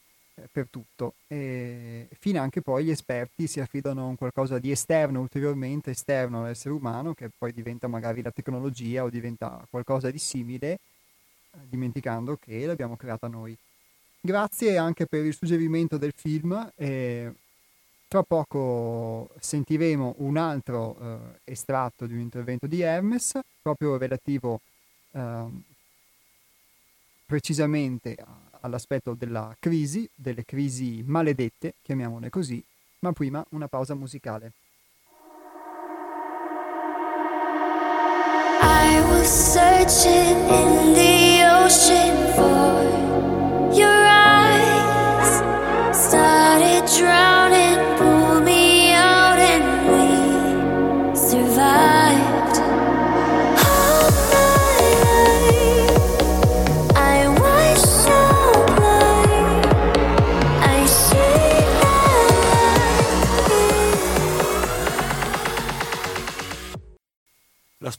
per tutto. E fino anche poi gli esperti si affidano a qualcosa di esterno, ulteriormente esterno all'essere umano, che poi diventa magari la tecnologia o diventa qualcosa di simile, eh, dimenticando che l'abbiamo creata noi. Grazie anche per il suggerimento del film. E tra poco sentiremo un altro eh, estratto di un intervento di Hermes, proprio relativo eh, precisamente a all'aspetto della crisi, delle crisi maledette, chiamiamole così, ma prima una pausa musicale. I was searching in the ocean for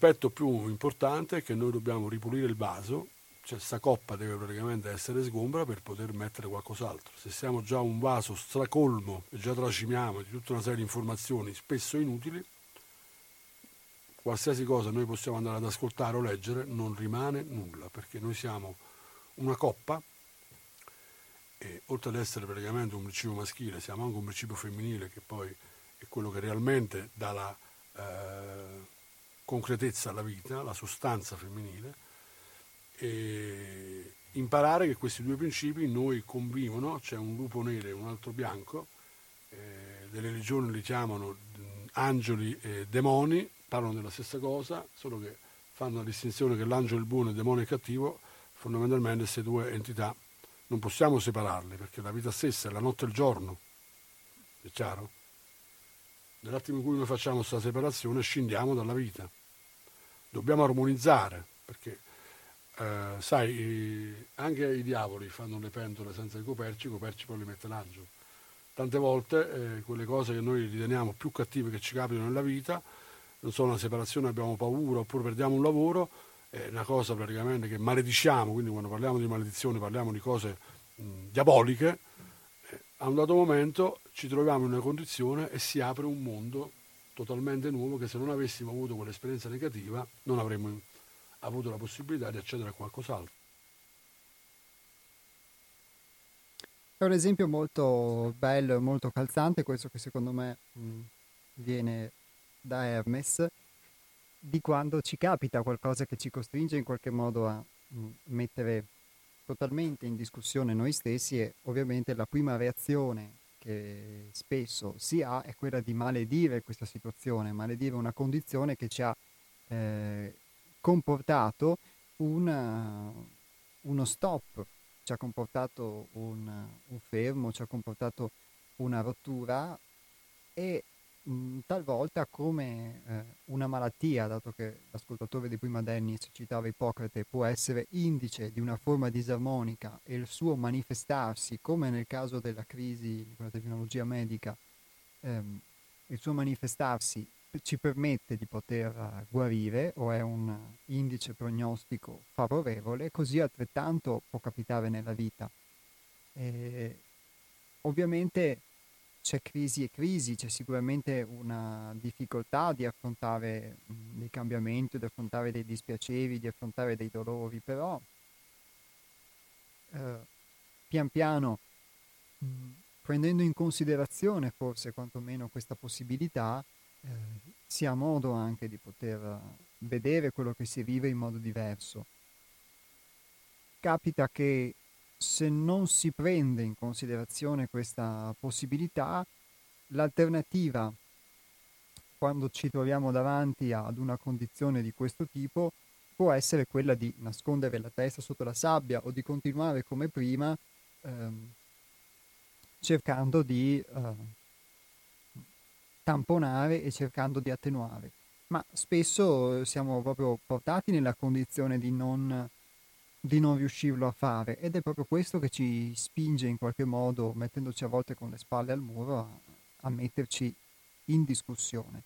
L'aspetto più importante è che noi dobbiamo ripulire il vaso, cioè questa coppa deve praticamente essere sgombra per poter mettere qualcos'altro. Se siamo già un vaso stracolmo e già tracimiamo di tutta una serie di informazioni spesso inutili, qualsiasi cosa noi possiamo andare ad ascoltare o leggere, non rimane nulla, perché noi siamo una coppa e oltre ad essere praticamente un principio maschile, siamo anche un principio femminile che poi è quello che realmente dà la eh, concretezza alla vita, la sostanza femminile, e imparare che questi due principi in noi convivono, c'è un lupo nero e un altro bianco, eh, le religioni li chiamano angeli e demoni, parlano della stessa cosa, solo che fanno la distinzione che l'angelo è buono e il demonio è cattivo, fondamentalmente queste due entità non possiamo separarle perché la vita stessa è la notte e il giorno, è chiaro? Nell'attimo in cui noi facciamo questa separazione scendiamo dalla vita. Dobbiamo armonizzare perché, eh, sai, anche i diavoli fanno le pentole senza i coperci, i coperci poi li mette l'angelo. Tante volte eh, quelle cose che noi riteniamo più cattive che ci capitano nella vita, non so, una separazione, abbiamo paura oppure perdiamo un lavoro, è una cosa praticamente che malediciamo, quindi quando parliamo di maledizione parliamo di cose mh, diaboliche, eh, a un dato momento ci troviamo in una condizione e si apre un mondo totalmente nuovo che se non avessimo avuto quell'esperienza negativa non avremmo avuto la possibilità di accedere a qualcos'altro. È un esempio molto bello e molto calzante questo che secondo me mh, viene da Hermes di quando ci capita qualcosa che ci costringe in qualche modo a mm, mettere totalmente in discussione noi stessi e ovviamente la prima reazione che spesso si ha è quella di maledire questa situazione, maledire una condizione che ci ha eh, comportato una, uno stop, ci ha comportato un, un fermo, ci ha comportato una rottura e mh, talvolta come eh, una malattia, dato che l'ascoltatore di prima Dennis citava Ippocrate, può essere indice di una forma disarmonica e il suo manifestarsi, come nel caso della crisi di quella tecnologia medica, ehm, il suo manifestarsi ci permette di poter guarire o è un indice prognostico favorevole, così altrettanto può capitare nella vita. E ovviamente c'è crisi e crisi, c'è sicuramente una difficoltà di affrontare mh, dei cambiamenti, di affrontare dei dispiaceri, di affrontare dei dolori, però eh, pian piano, mh, prendendo in considerazione forse quantomeno questa possibilità, eh, si ha modo anche di poter vedere quello che si vive in modo diverso. Capita che se non si prende in considerazione questa possibilità, l'alternativa quando ci troviamo davanti ad una condizione di questo tipo può essere quella di nascondere la testa sotto la sabbia o di continuare come prima ehm, cercando di eh, tamponare e cercando di attenuare. Ma spesso siamo proprio portati nella condizione di non di non riuscirlo a fare ed è proprio questo che ci spinge in qualche modo, mettendoci a volte con le spalle al muro, a, a metterci in discussione.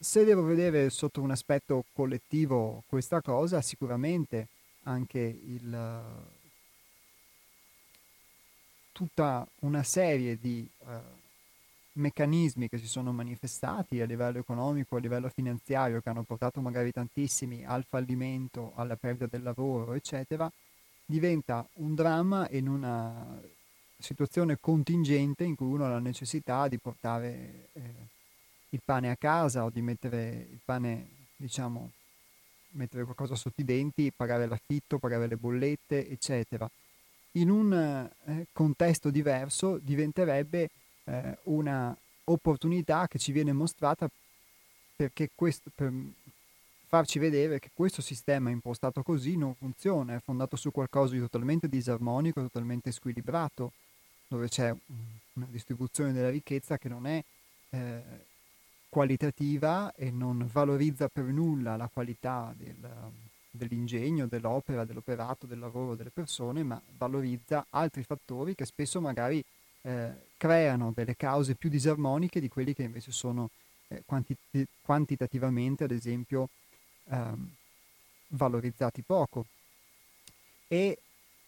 Se devo vedere sotto un aspetto collettivo questa cosa, sicuramente anche il, tutta una serie di uh, meccanismi che si sono manifestati a livello economico, a livello finanziario, che hanno portato magari tantissimi al fallimento, alla perdita del lavoro, eccetera, diventa un dramma in una situazione contingente in cui uno ha la necessità di portare eh, il pane a casa o di mettere il pane, diciamo, mettere qualcosa sotto i denti, pagare l'affitto, pagare le bollette, eccetera. In un eh, contesto diverso diventerebbe eh, una opportunità che ci viene mostrata perché questo, per farci vedere che questo sistema impostato così non funziona, è fondato su qualcosa di totalmente disarmonico, totalmente squilibrato, dove c'è una distribuzione della ricchezza che non è eh, qualitativa e non valorizza per nulla la qualità del, dell'ingegno, dell'opera, dell'operato, del lavoro delle persone, ma valorizza altri fattori che spesso magari eh, creano delle cause più disarmoniche di quelli che invece sono eh, quanti- quantitativamente, ad esempio, ehm, valorizzati poco. E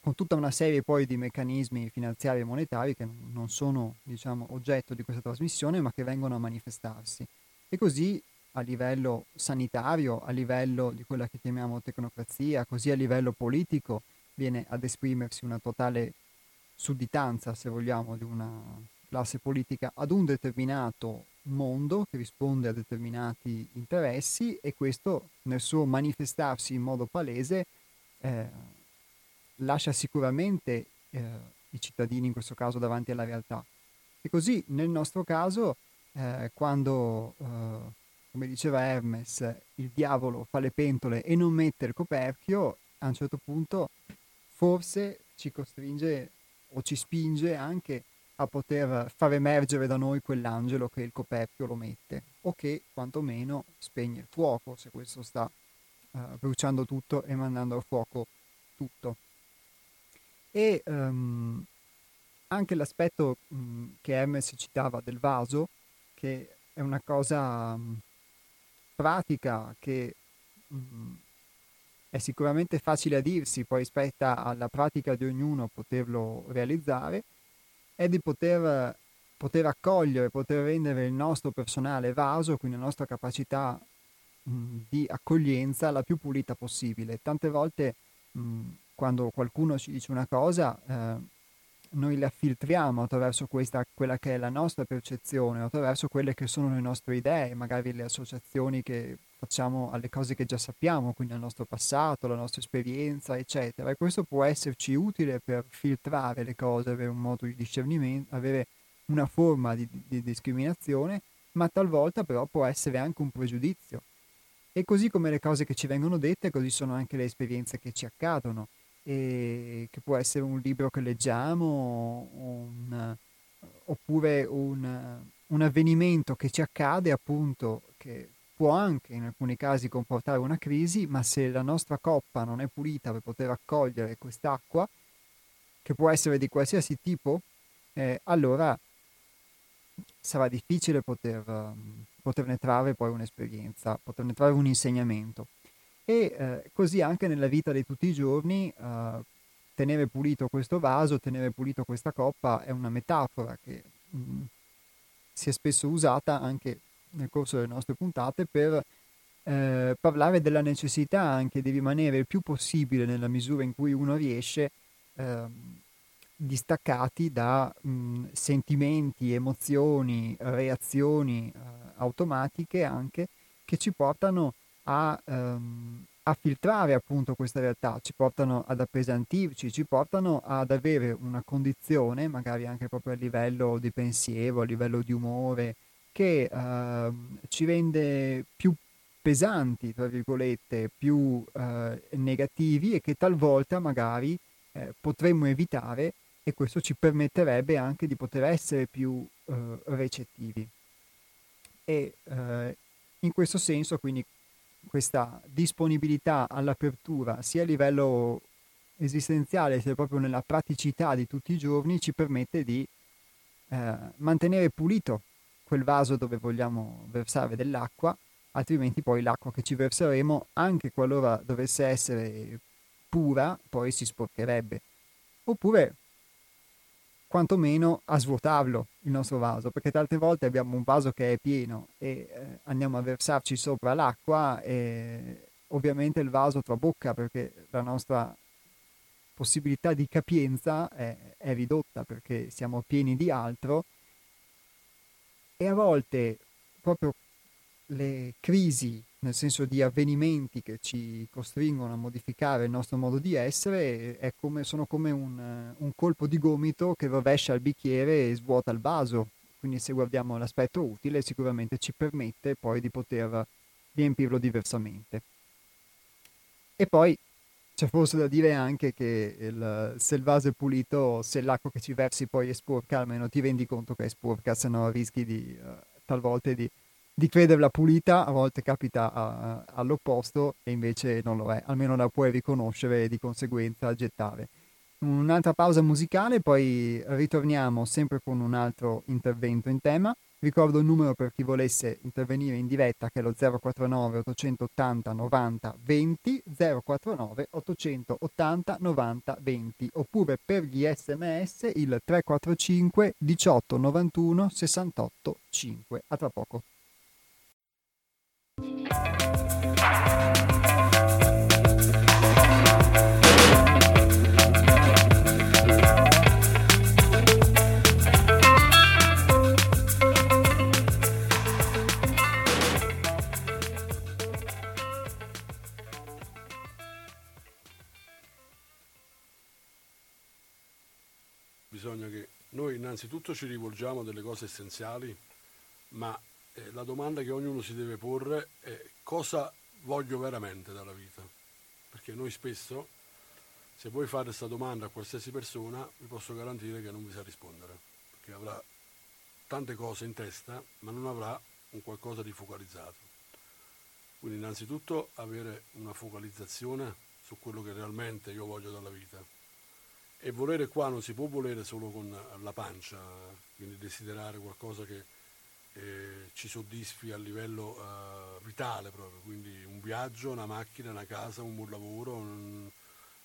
con tutta una serie poi di meccanismi finanziari e monetari che non sono diciamo, oggetto di questa trasmissione ma che vengono a manifestarsi. E così a livello sanitario, a livello di quella che chiamiamo tecnocrazia, così a livello politico viene ad esprimersi una totale sudditanza, se vogliamo, di una classe politica ad un determinato mondo che risponde a determinati interessi e questo nel suo manifestarsi in modo palese eh, lascia sicuramente eh, i cittadini in questo caso davanti alla realtà. E così nel nostro caso, eh, quando, eh, come diceva Hermes, il diavolo fa le pentole e non mette il coperchio, a un certo punto forse ci costringe o ci spinge anche a poter far emergere da noi quell'angelo che il coperchio lo mette o che quantomeno spegne il fuoco se questo sta uh, bruciando tutto e mandando a fuoco tutto. E um, anche l'aspetto um, che Hermes citava del vaso, che è una cosa um, pratica che è sicuramente facile a dirsi, poi spetta alla pratica di ognuno poterlo realizzare, è di poter, poter accogliere, poter rendere il nostro personale vaso, quindi la nostra capacità mh, di accoglienza la più pulita possibile. Tante volte mh, quando qualcuno ci dice una cosa, eh, noi la filtriamo attraverso questa, quella che è la nostra percezione, attraverso quelle che sono le nostre idee, magari le associazioni che facciamo alle cose che già sappiamo, quindi al nostro passato, alla nostra esperienza, eccetera. E questo può esserci utile per filtrare le cose, avere un modo di discernimento, avere una forma di, di discriminazione, ma talvolta però può essere anche un pregiudizio. E così come le cose che ci vengono dette, così sono anche le esperienze che ci accadono e che può essere un libro che leggiamo un, oppure un, un, avvenimento che ci accade appunto che può anche in alcuni casi comportare una crisi, ma se la nostra coppa non è pulita per poter accogliere quest'acqua, che può essere di qualsiasi tipo, eh, allora sarà difficile poter, poterne trarre poi un'esperienza, poterne trarre un insegnamento. E eh, così anche nella vita di tutti i giorni eh, tenere pulito questo vaso, tenere pulito questa coppa è una metafora che mh, mm, si è spesso usata anche nel corso delle nostre puntate per eh, parlare della necessità anche di rimanere il più possibile nella misura in cui uno riesce eh, distaccati da mh, sentimenti, emozioni, reazioni eh, automatiche anche che ci portano a, um, a, filtrare appunto questa realtà, ci portano ad appesantirci, ci portano ad avere una condizione, magari anche proprio a livello di pensiero, a livello di umore, che uh, ci rende più pesanti, tra virgolette, più uh, negativi e che talvolta magari eh, potremmo evitare e questo ci permetterebbe anche di poter essere più uh, recettivi. E in questo senso, quindi, questa disponibilità all'apertura sia a livello esistenziale sia proprio nella praticità di tutti i giorni ci permette di eh, mantenere pulito quel vaso dove vogliamo versare dell'acqua, altrimenti poi l'acqua che ci verseremo, anche qualora dovesse essere pura, poi si sporcherebbe. Oppure quantomeno a svuotarlo il nostro vaso, perché tante volte abbiamo un vaso che è pieno e eh, andiamo a versarci sopra l'acqua e ovviamente il vaso trabocca perché la nostra possibilità di capienza è, è ridotta perché siamo pieni di altro e a volte proprio le crisi nel senso di avvenimenti che ci costringono a modificare il nostro modo di essere, come, sono come un, un, colpo di gomito che rovescia il bicchiere e svuota il vaso. Quindi se guardiamo l'aspetto utile sicuramente ci permette poi di poter riempirlo diversamente. E poi c'è forse da dire anche che il, se il vaso è pulito, se l'acqua che ci versi poi è sporca, almeno ti rendi conto che è sporca, se no rischi di, uh, talvolta di di crederla pulita, a volte capita a, all'opposto e invece non lo è, almeno la puoi riconoscere e di conseguenza gettare. Un'altra pausa musicale, poi ritorniamo sempre con un altro intervento in tema. Ricordo il numero per chi volesse intervenire in diretta che è lo 049 880 90 20 049 880 90 20 oppure per gli sms il 345 18 91 68 5. A tra poco. Bisogna che noi innanzitutto ci rivolgiamo a delle cose essenziali, ma eh, la domanda che ognuno si deve porre è cosa voglio veramente dalla vita? Perché noi spesso, se voi fate questa domanda a qualsiasi persona, vi posso garantire che non vi sa rispondere, perché avrà tante cose in testa, ma non avrà un qualcosa di focalizzato. Quindi innanzitutto avere una focalizzazione su quello che realmente io voglio dalla vita. E volere qua non si può volere solo con la pancia, quindi desiderare qualcosa che eh, ci soddisfi a livello eh, vitale proprio, quindi un viaggio, una macchina, una casa, un buon lavoro, un,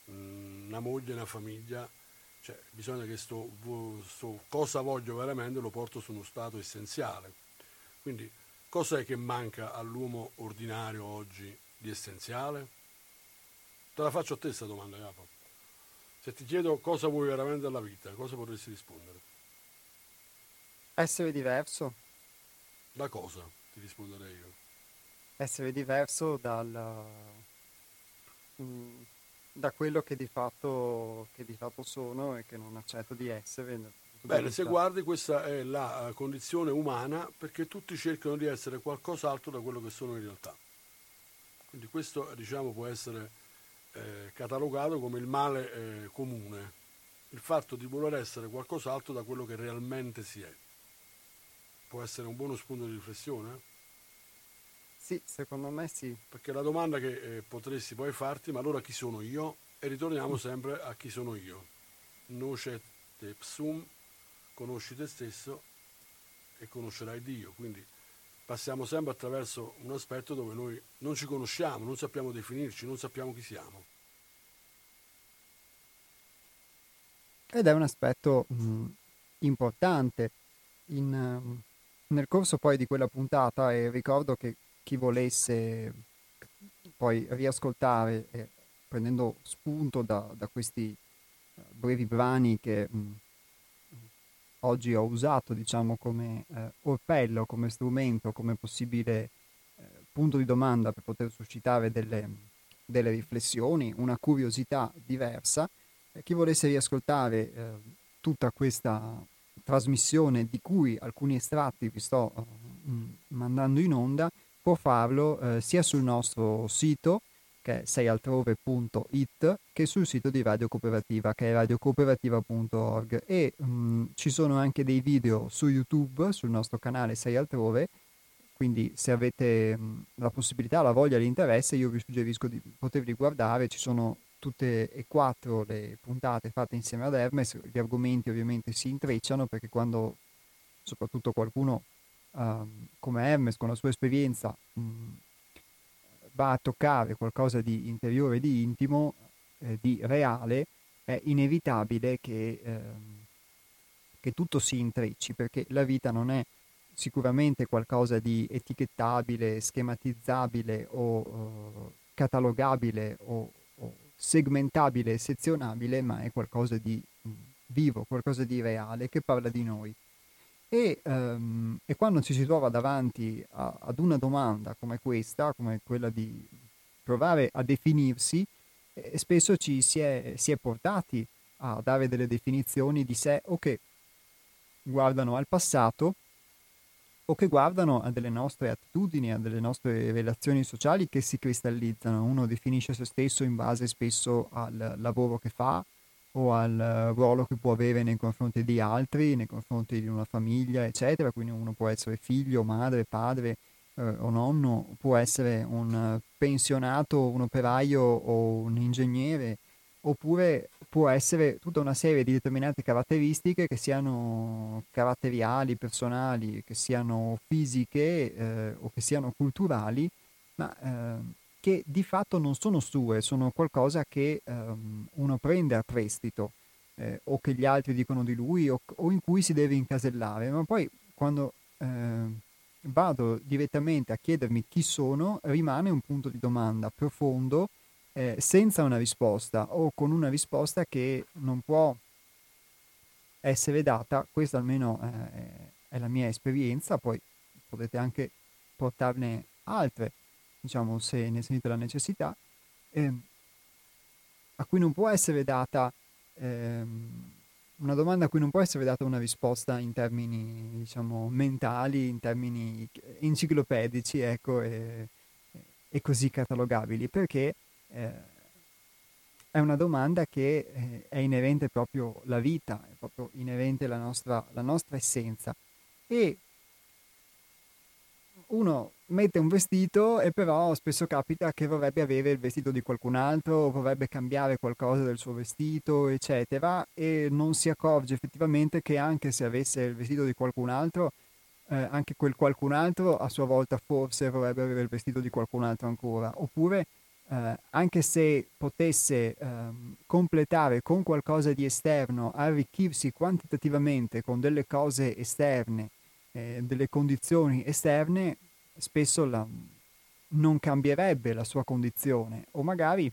una moglie, una famiglia, cioè bisogna che sto, sto cosa voglio veramente lo porto su uno stato essenziale. Quindi Cos'è che manca all'uomo ordinario oggi di essenziale? Te la faccio a te questa domanda, Capo. Se ti chiedo cosa vuoi veramente dalla vita, cosa potresti rispondere? Essere diverso. Da cosa ti risponderei io? Essere diverso dal, mm, da quello che di, fatto, che di fatto sono e che non accetto di essere Bene, se guardi questa è la eh, condizione umana perché tutti cercano di essere qualcos'altro da quello che sono in realtà. Quindi questo diciamo, può essere eh, catalogato come il male eh, comune, il fatto di voler essere qualcos'altro da quello che realmente si è. Può essere un buono spunto di riflessione? Sì, secondo me sì. Perché la domanda che eh, potresti poi farti, ma allora chi sono io? E ritorniamo sempre a chi sono io. Nocet psum conosci te stesso e conoscerai Dio. Quindi passiamo sempre attraverso un aspetto dove noi non ci conosciamo, non sappiamo definirci, non sappiamo chi siamo. Ed è un aspetto mh, importante. In, uh, nel corso poi di quella puntata, e ricordo che chi volesse poi riascoltare, eh, prendendo spunto da, da questi uh, brevi brani che mh, oggi ho usato diciamo, come eh, orpello, come strumento, come possibile eh, punto di domanda per poter suscitare delle, delle riflessioni, una curiosità diversa. Eh, chi volesse riascoltare eh, tutta questa trasmissione di cui alcuni estratti vi sto uh, mandando in onda può farlo uh, sia sul nostro sito che è seialtrove.it, che sul sito di Radio Cooperativa, che è radiocooperativa.org. E mh, mm, ci sono anche dei video su YouTube, sul nostro canale Sei Altrove, quindi se avete mh, mm, la possibilità, la voglia, l'interesse, io vi suggerisco di poterli guardare, ci sono tutte e quattro le puntate fatte insieme ad Hermes, gli argomenti ovviamente si intrecciano perché quando soprattutto qualcuno uh, come Hermes con la sua esperienza mh, mm, va a toccare qualcosa di interiore, di intimo, eh, di reale, è inevitabile che, eh, che tutto si intrecci, perché la vita non è sicuramente qualcosa di etichettabile, schematizzabile o uh, catalogabile o, o, segmentabile, sezionabile, ma è qualcosa di vivo, qualcosa di reale che parla di noi. E, um, e, quando ci si trova davanti a, ad una domanda come questa, come quella di provare a definirsi, eh, spesso ci si è, si è, portati a dare delle definizioni di sé o che guardano al passato o che guardano a delle nostre attitudini, a delle nostre relazioni sociali che si cristallizzano. Uno definisce se stesso in base spesso al lavoro che fa, o al eh, ruolo che può avere nei confronti di altri, nei confronti di una famiglia, eccetera. Quindi uno può essere figlio, madre, padre eh, o nonno, può essere un pensionato, un operaio o un ingegnere, oppure può essere tutta una serie di determinate caratteristiche che siano caratteriali, personali, che siano fisiche eh, o che siano culturali, ma eh, che di fatto non sono sue, sono qualcosa che um, uno prende a prestito eh, o che gli altri dicono di lui o, o, in cui si deve incasellare, ma poi quando eh, vado direttamente a chiedermi chi sono rimane un punto di domanda profondo eh, senza una risposta o con una risposta che non può essere data, questa almeno eh, è la mia esperienza, poi potete anche portarne altre diciamo, se ne sentite la necessità, eh, a cui non può essere data eh, una domanda a cui non può essere data una risposta in termini, diciamo, mentali, in termini enciclopedici, ecco, e, e così catalogabili, perché eh, è una domanda che eh, è inerente proprio alla vita, è proprio inerente alla nostra, la nostra essenza. E uno mette un vestito e però spesso capita che vorrebbe avere il vestito di qualcun altro, o vorrebbe cambiare qualcosa del suo vestito, eccetera, e non si accorge effettivamente che anche se avesse il vestito di qualcun altro, eh, anche quel qualcun altro a sua volta forse vorrebbe avere il vestito di qualcun altro ancora, oppure eh, anche se potesse eh, completare con qualcosa di esterno, arricchirsi quantitativamente con delle cose esterne, eh, delle condizioni esterne, spesso la, non cambierebbe la sua condizione o magari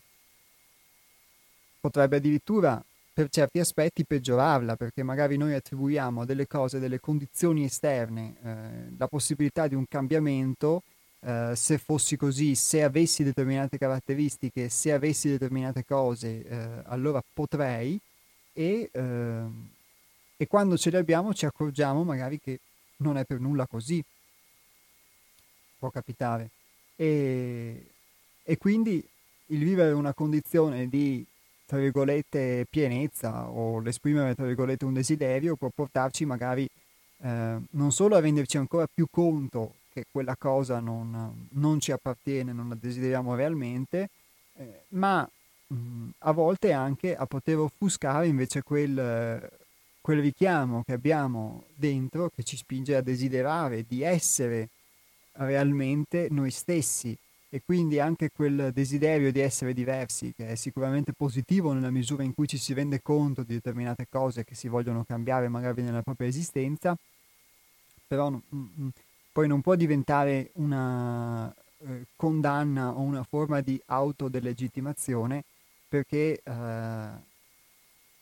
potrebbe addirittura per certi aspetti peggiorarla perché magari noi attribuiamo a delle cose, delle condizioni esterne eh, la possibilità di un cambiamento eh, se fossi così, se avessi determinate caratteristiche, se avessi determinate cose, eh, allora potrei e, eh, e quando ce le abbiamo ci accorgiamo magari che non è per nulla così. Può capitare. E, e quindi il vivere una condizione di, tra virgolette, pienezza o l'esprimere, tra virgolette, un desiderio può portarci magari eh, non solo a renderci ancora più conto che quella cosa non, non ci appartiene, non la desideriamo realmente, eh, ma mh, a volte anche a poter offuscare invece quel, quel richiamo che abbiamo dentro che ci spinge a desiderare di essere realmente noi stessi. E quindi anche quel desiderio di essere diversi, che è sicuramente positivo nella misura in cui ci si rende conto di determinate cose che si vogliono cambiare magari nella propria esistenza, però mm, mm, poi non può diventare una eh, condanna o una forma di autodelegittimazione perché eh,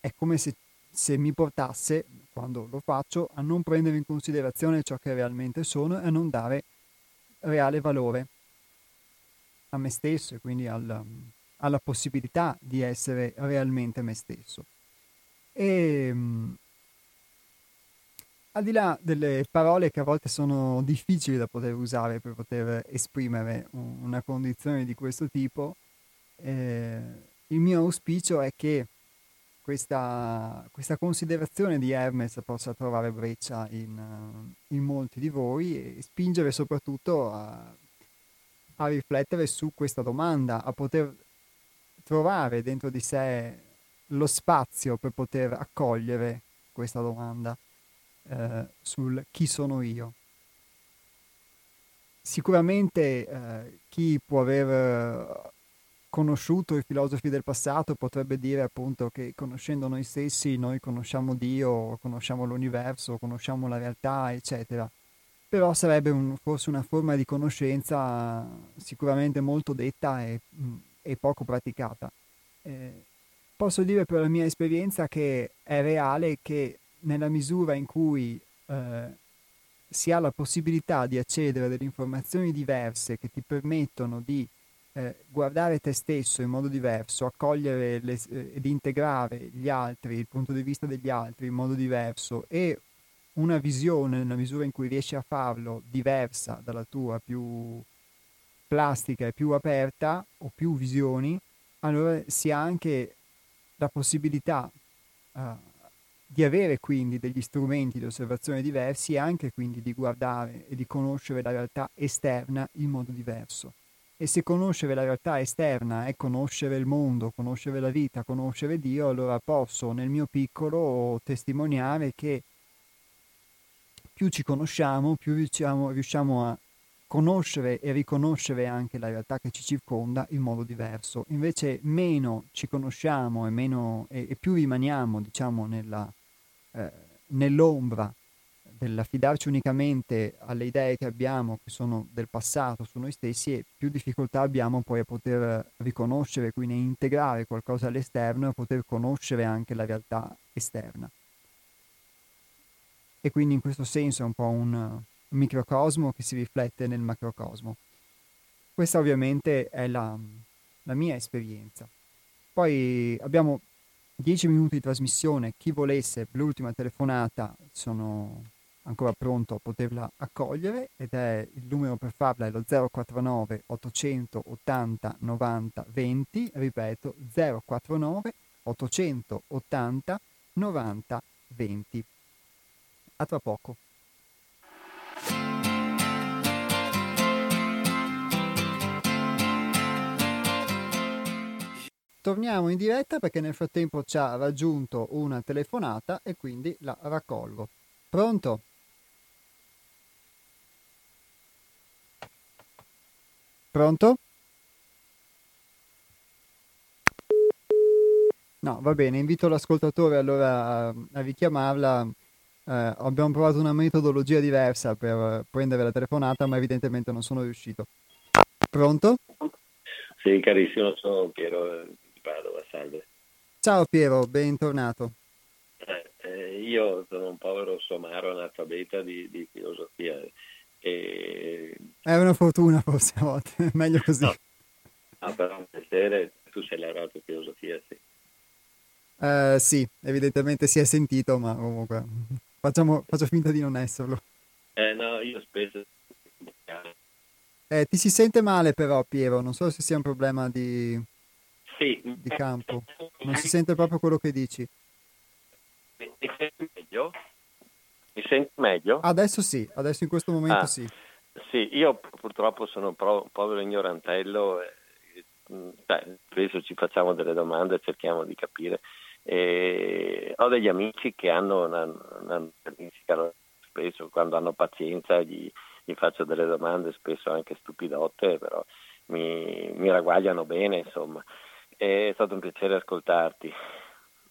è come se, se mi portasse, quando lo faccio, a non prendere in considerazione ciò che realmente sono e a non dare reale valore a me stesso e quindi al, alla possibilità di essere realmente me stesso. E, ehm, al di là delle parole che a volte sono difficili da poter usare per poter esprimere una condizione di questo tipo, eh, il mio auspicio è che questa, questa, considerazione di Hermes possa trovare breccia in, in molti di voi e spingere soprattutto a, a riflettere su questa domanda, a poter trovare dentro di sé lo spazio per poter accogliere questa domanda eh, sul chi sono io. Sicuramente eh, chi può aver eh, conosciuto i filosofi del passato potrebbe dire appunto che conoscendo noi stessi noi conosciamo Dio, conosciamo l'universo, conosciamo la realtà, eccetera. Però sarebbe un, forse una forma di conoscenza sicuramente molto detta e, mm, e poco praticata. Eh, posso dire per la mia esperienza che è reale che nella misura in cui eh, si ha la possibilità di accedere a delle informazioni diverse che ti permettono di eh, guardare te stesso in modo diverso, accogliere le, eh, ed integrare gli altri, il punto di vista degli altri in modo diverso e una visione nella misura in cui riesci a farlo diversa dalla tua, più plastica e più aperta o più visioni, allora si ha anche la possibilità uh, di avere quindi degli strumenti di osservazione diversi e anche quindi di guardare e di conoscere la realtà esterna in modo diverso. E se conoscere la realtà esterna è conoscere il mondo, conoscere la vita, conoscere Dio, allora posso nel mio piccolo testimoniare che più ci conosciamo, più riusciamo, riusciamo a conoscere e riconoscere anche la realtà che ci circonda in modo diverso. Invece meno ci conosciamo e, meno, e, e più rimaniamo, diciamo, nella, eh, nell'ombra dell'affidarci unicamente alle idee che abbiamo, che sono del passato, su noi stessi, e più difficoltà abbiamo poi a poter riconoscere, quindi integrare qualcosa all'esterno e a poter conoscere anche la realtà esterna. E quindi in questo senso è un po' un, microcosmo che si riflette nel macrocosmo. Questa ovviamente è la, la mia esperienza. Poi abbiamo 10 minuti di trasmissione, chi volesse l'ultima telefonata sono ancora pronto a poterla accogliere ed è il numero per farla è lo 049 880 90 20, ripeto 049 880 90 20. A tra poco. Torniamo in diretta perché nel frattempo ci ha raggiunto una telefonata e quindi la raccolgo. Pronto? Pronto? No, va bene, invito l'ascoltatore allora a, richiamarla. Eh, abbiamo provato una metodologia diversa per prendere la telefonata, ma evidentemente non sono riuscito. Pronto? Sì, carissimo, sono Piero di Padova, salve. Ciao Piero, bentornato. Eh, eh, io sono un povero somaro analfabeta di, di filosofia. E... È una fortuna forse a volte, meglio così. No. Ah, però un piacere, tu sei laureato in filosofia, sì. Uh, sì, evidentemente si è sentito, ma comunque facciamo, faccio finta di non esserlo. Eh no, io spesso... Eh, ti si sente male però Piero, non so se sia un problema di, sì. di campo, non si sente proprio quello che dici. Mi senti meglio? Mi senti meglio? Adesso sì, adesso in questo momento ah, sì. Sì, io purtroppo sono un povero ignorantello, eh, beh, spesso ci facciamo delle domande cerchiamo di capire. E ho degli amici che hanno una, una, spesso quando hanno pazienza gli, gli, faccio delle domande, spesso anche stupidotte, però mi, mi ragguagliano bene, insomma. È stato un piacere ascoltarti.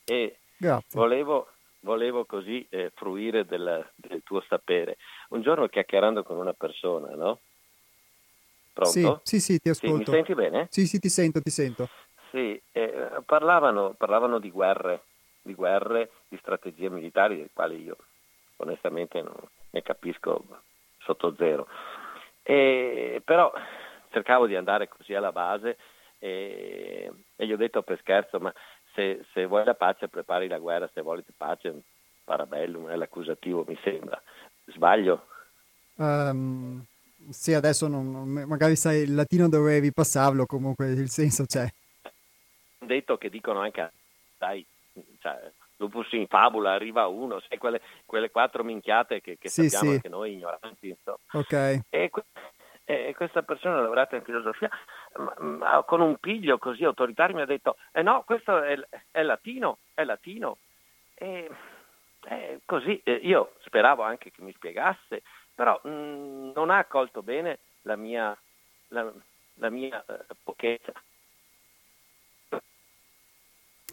E Grazie. Volevo, volevo così eh, fruire del, del, tuo sapere. Un giorno chiacchierando con una persona, no? Pronto? Sì, sì, sì ti ascolto. Sì, mi senti bene? Sì, sì, ti sento, ti sento. Sì, eh, parlavano, parlavano, di guerre, di guerre, di strategie militari, delle quali io onestamente non ne capisco sotto zero. E, però cercavo di andare così alla base e, e, gli ho detto per scherzo, ma se, se vuoi la pace prepari la guerra, se la pace parabellum è l'accusativo, mi sembra. Sbaglio? Um, sì, adesso non, magari sai il latino dovevi passarlo, comunque il senso c'è detto che dicono anche, dai, cioè, lupus in fabula, arriva uno, sai, quelle, quelle quattro minchiate che, che sì, sappiamo sì. anche noi ignoranti. Ok. E, e, questa persona laureata in filosofia, ma, con un piglio così autoritario mi ha detto, eh no, questo è, è latino, è latino. E, e così eh, io speravo anche che mi spiegasse, però mh, non ha accolto bene la mia, la, la mia eh, pochezza.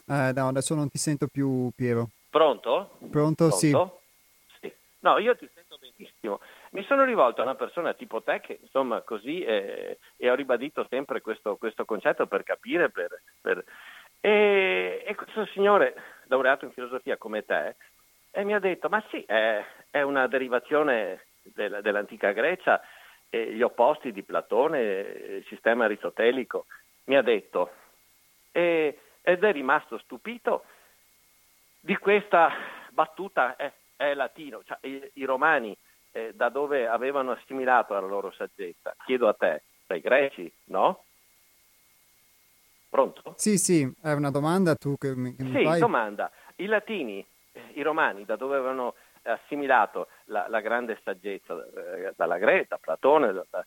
Eh, no, adesso non ti sento più, Piero. Pronto? Pronto, Pronto? Sì. sì. No, io ti sento benissimo. Mi sono rivolto a una persona tipo te che, insomma, così, eh, e ho ribadito sempre questo, questo concetto per capire. Per, per... E, e, questo signore, laureato in filosofia come te, eh, mi ha detto, ma sì, è, è una derivazione del, dell'antica Grecia, eh, gli opposti di Platone, il sistema aristotelico. Mi ha detto, e ed è rimasto stupito di questa battuta è, è latino, cioè, i, i, romani eh, da dove avevano assimilato la loro saggezza. Chiedo a te, dai greci, no? Pronto? Sì, sì, è una domanda tu che mi, che mi sì, fai? domanda. I latini, i romani, da dove avevano assimilato la, la grande saggezza, eh, dalla Grecia, da Platone, da,